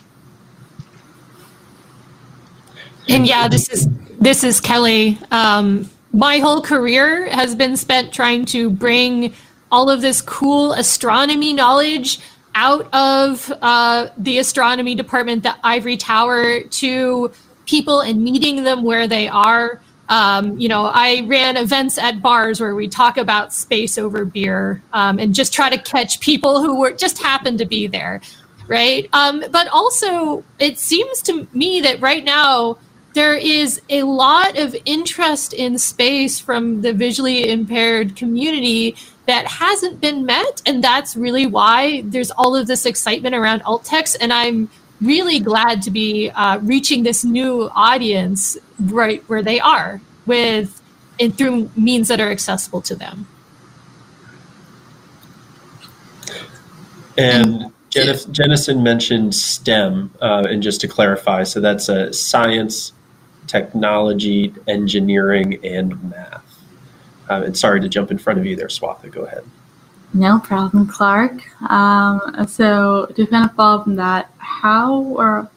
And yeah, this is this is Kelly. Um, my whole career has been spent trying to bring all of this cool astronomy knowledge out of uh, the astronomy department, the ivory tower, to people and meeting them where they are. Um, you know, I ran events at bars where we talk about space over beer um, and just try to catch people who were just happened to be there, right? Um, but also, it seems to me that right now there is a lot of interest in space from the visually impaired community that hasn't been met and that's really why there's all of this excitement around alt text and i'm really glad to be uh, reaching this new audience right where they are with and through means that are accessible to them. And Jennison mentioned STEM, uh, and just to clarify, so that's a science, technology, engineering, and math. Uh, and sorry to jump in front of you there, Swatha. Go ahead. No problem, Clark. Um, so to kind of follow from that, how or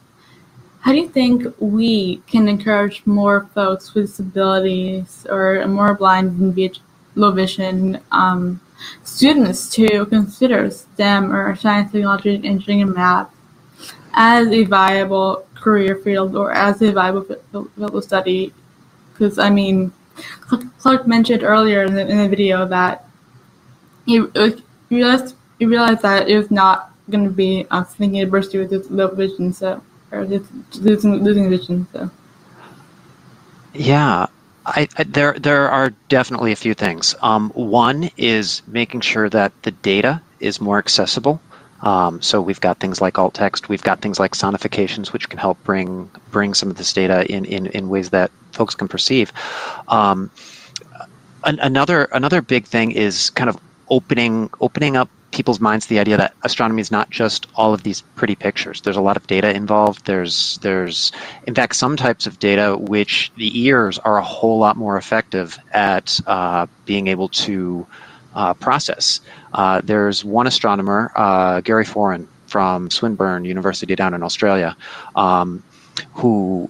how do you think we can encourage more folks with disabilities or more blind and low vision um, students to consider STEM or science, technology, engineering, and math as a viable career field or as a viable field of study. Because, I mean, Clark mentioned earlier in the, in the video that he, realized, he realized that it was not going to be a thinking university with this low vision, so, or losing, losing vision, so. Yeah, I, I, there there are definitely a few things. Um, one is making sure that the data is more accessible. Um, so we've got things like alt text, we've got things like sonifications, which can help bring bring some of this data in in, in ways that folks can perceive. Um, an, another another big thing is kind of opening opening up people's minds to the idea that astronomy is not just all of these pretty pictures. There's a lot of data involved. There's there's in fact some types of data which the ears are a whole lot more effective at uh, being able to uh, process. Uh, there's one astronomer, uh, Garry Foran from Swinburne University down in Australia, um, who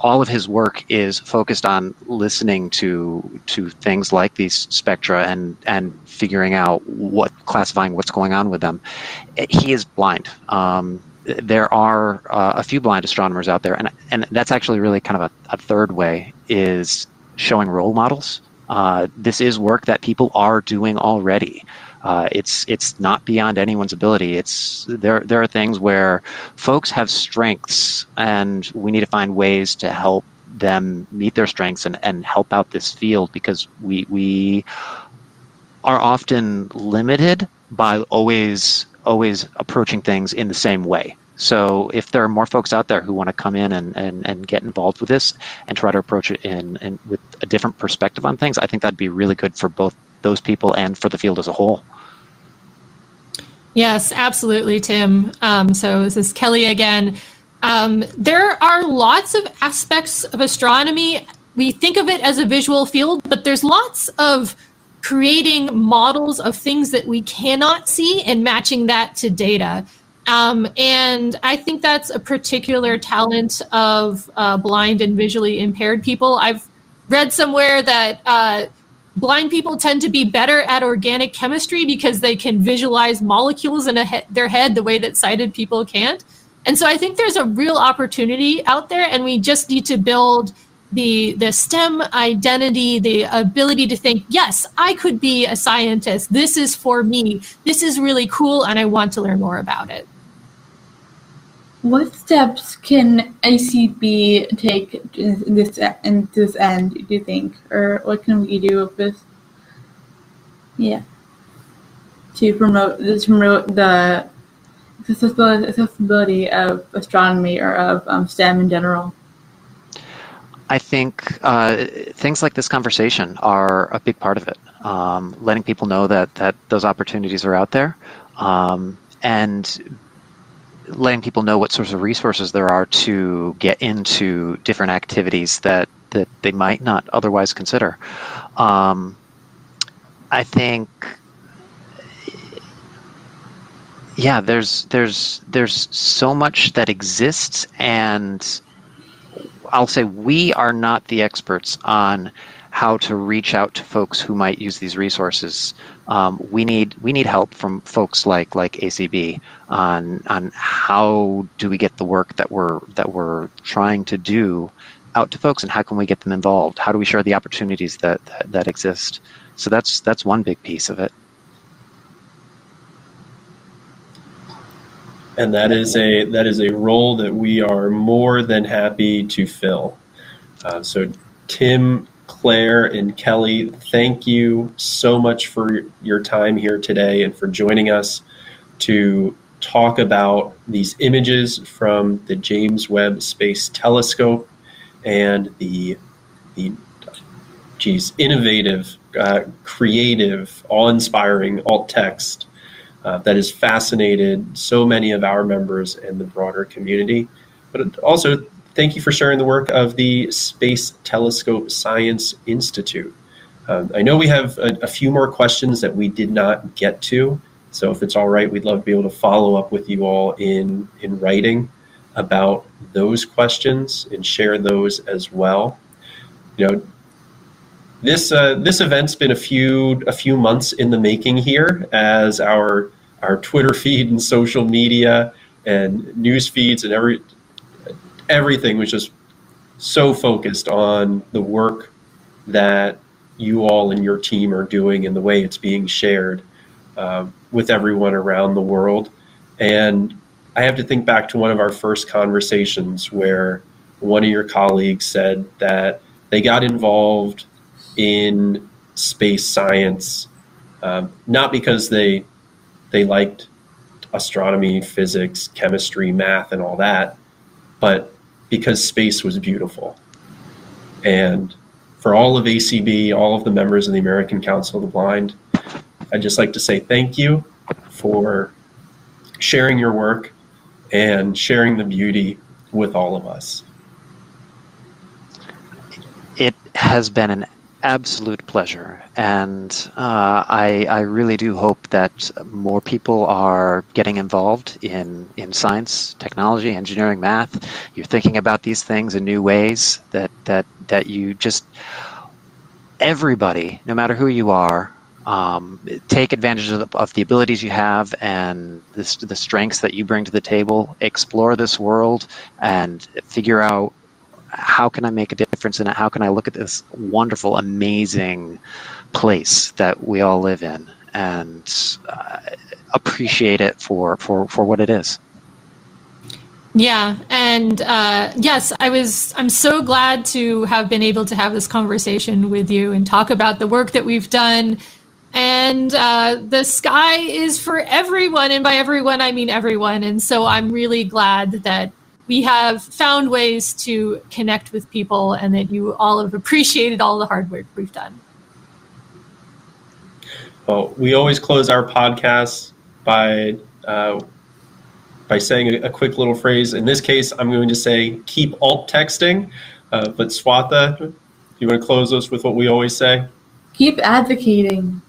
all of his work is focused on listening to to things like these spectra and and figuring out what classifying what's going on with them. He is blind. Um, there are uh, a few blind astronomers out there, and and that's actually really kind of a, a third way is showing role models uh, this is work that people are doing already. Uh, it's it's not beyond anyone's ability. It's there there are things where folks have strengths, and we need to find ways to help them meet their strengths and, and help out this field because we we are often limited by always always approaching things in the same way. So if there are more folks out there who want to come in and, and, and get involved with this and try to approach it in, in with a different perspective on things, I think that'd be really good for both those people and for the field as a whole. Yes, absolutely, Tim. Um, so this is Kelly again. Um, there are lots of aspects of astronomy. We think of it as a visual field, but there's lots of creating models of things that we cannot see and matching that to data. Um, and I think that's a particular talent of uh, blind and visually impaired people. I've read somewhere that uh, blind people tend to be better at organic chemistry because they can visualize molecules in he- their head the way that sighted people can't. And so I think there's a real opportunity out there, and we just need to build the the STEM identity, the ability to think, yes, I could be a scientist. This is for me. This is really cool, and I want to learn more about it. What steps can ACB take this in this end? Do you think, or what can we do with this? Yeah, to promote to promote the accessibility of astronomy or of um, STEM in general. I think uh, things like this conversation are a big part of it. Um, letting people know that that those opportunities are out there, um, and letting people know what sorts of resources there are to get into different activities that that they might not otherwise consider. Um, I think, yeah, there's there's there's so much that exists, and I'll say we are not the experts on how to reach out to folks who might use these resources. Um, we need we need help from folks like like ACB on on how do we get the work that we're that we're trying to do out to folks and how can we get them involved? How do we share the opportunities that that, that exist? So that's that's one big piece of it. and that is a that is a role that we are more than happy to fill. Uh, so, Tim, Claire, and Kelly, thank you so much for your time here today and for joining us to talk about these images from the James Webb Space Telescope and the the geez innovative, uh, creative, awe-inspiring alt text uh, that has fascinated so many of our members and the broader community. But also, thank you for sharing the work of the Space Telescope Science Institute. Um, I know we have a, a, few more questions that we did not get to. So if it's all right, we'd love to be able to follow up with you all in, in writing about those questions and share those as well. You know, this uh, this event's been a few a few months in the making here as our our Twitter [laughs] feed and social media and news feeds and every everything was just so focused on the work that you all and your team are doing and the way it's being shared uh, with everyone around the world. And I have to think back to one of our first conversations where one of your colleagues said that they got involved in space science um, not because they they liked astronomy, physics, chemistry, math, and all that, but because space was beautiful. And for all of ACB, all of the members of the American Council of the Blind, I'd just like to say thank you for sharing your work and sharing the beauty with all of us. It has been an absolute pleasure. And uh, I, I really do hope that more people are getting involved in, in science, technology, engineering, math. You're thinking about these things in new ways that, that, that you just, everybody, no matter who you are, um, take advantage of the, of the, abilities you have and the, the strengths that you bring to the table. Explore this world and figure out how can I make a difference in it? How can I look at this wonderful, amazing place that we all live in and uh, appreciate it for, for, for what it is? Yeah, and uh, yes, I was. I'm so glad to have been able to have this conversation with you and talk about the work that we've done. And uh, the sky is for everyone, and by everyone I mean everyone. And so I'm really glad that we have found ways to connect with people and that you all have appreciated all the hard work we've done. Well, we always close our podcasts by uh, by saying a, a, quick little phrase. In this case, I'm going to say keep alt texting. Uh, but Swatha, do you want to close us with what we always say? Keep advocating.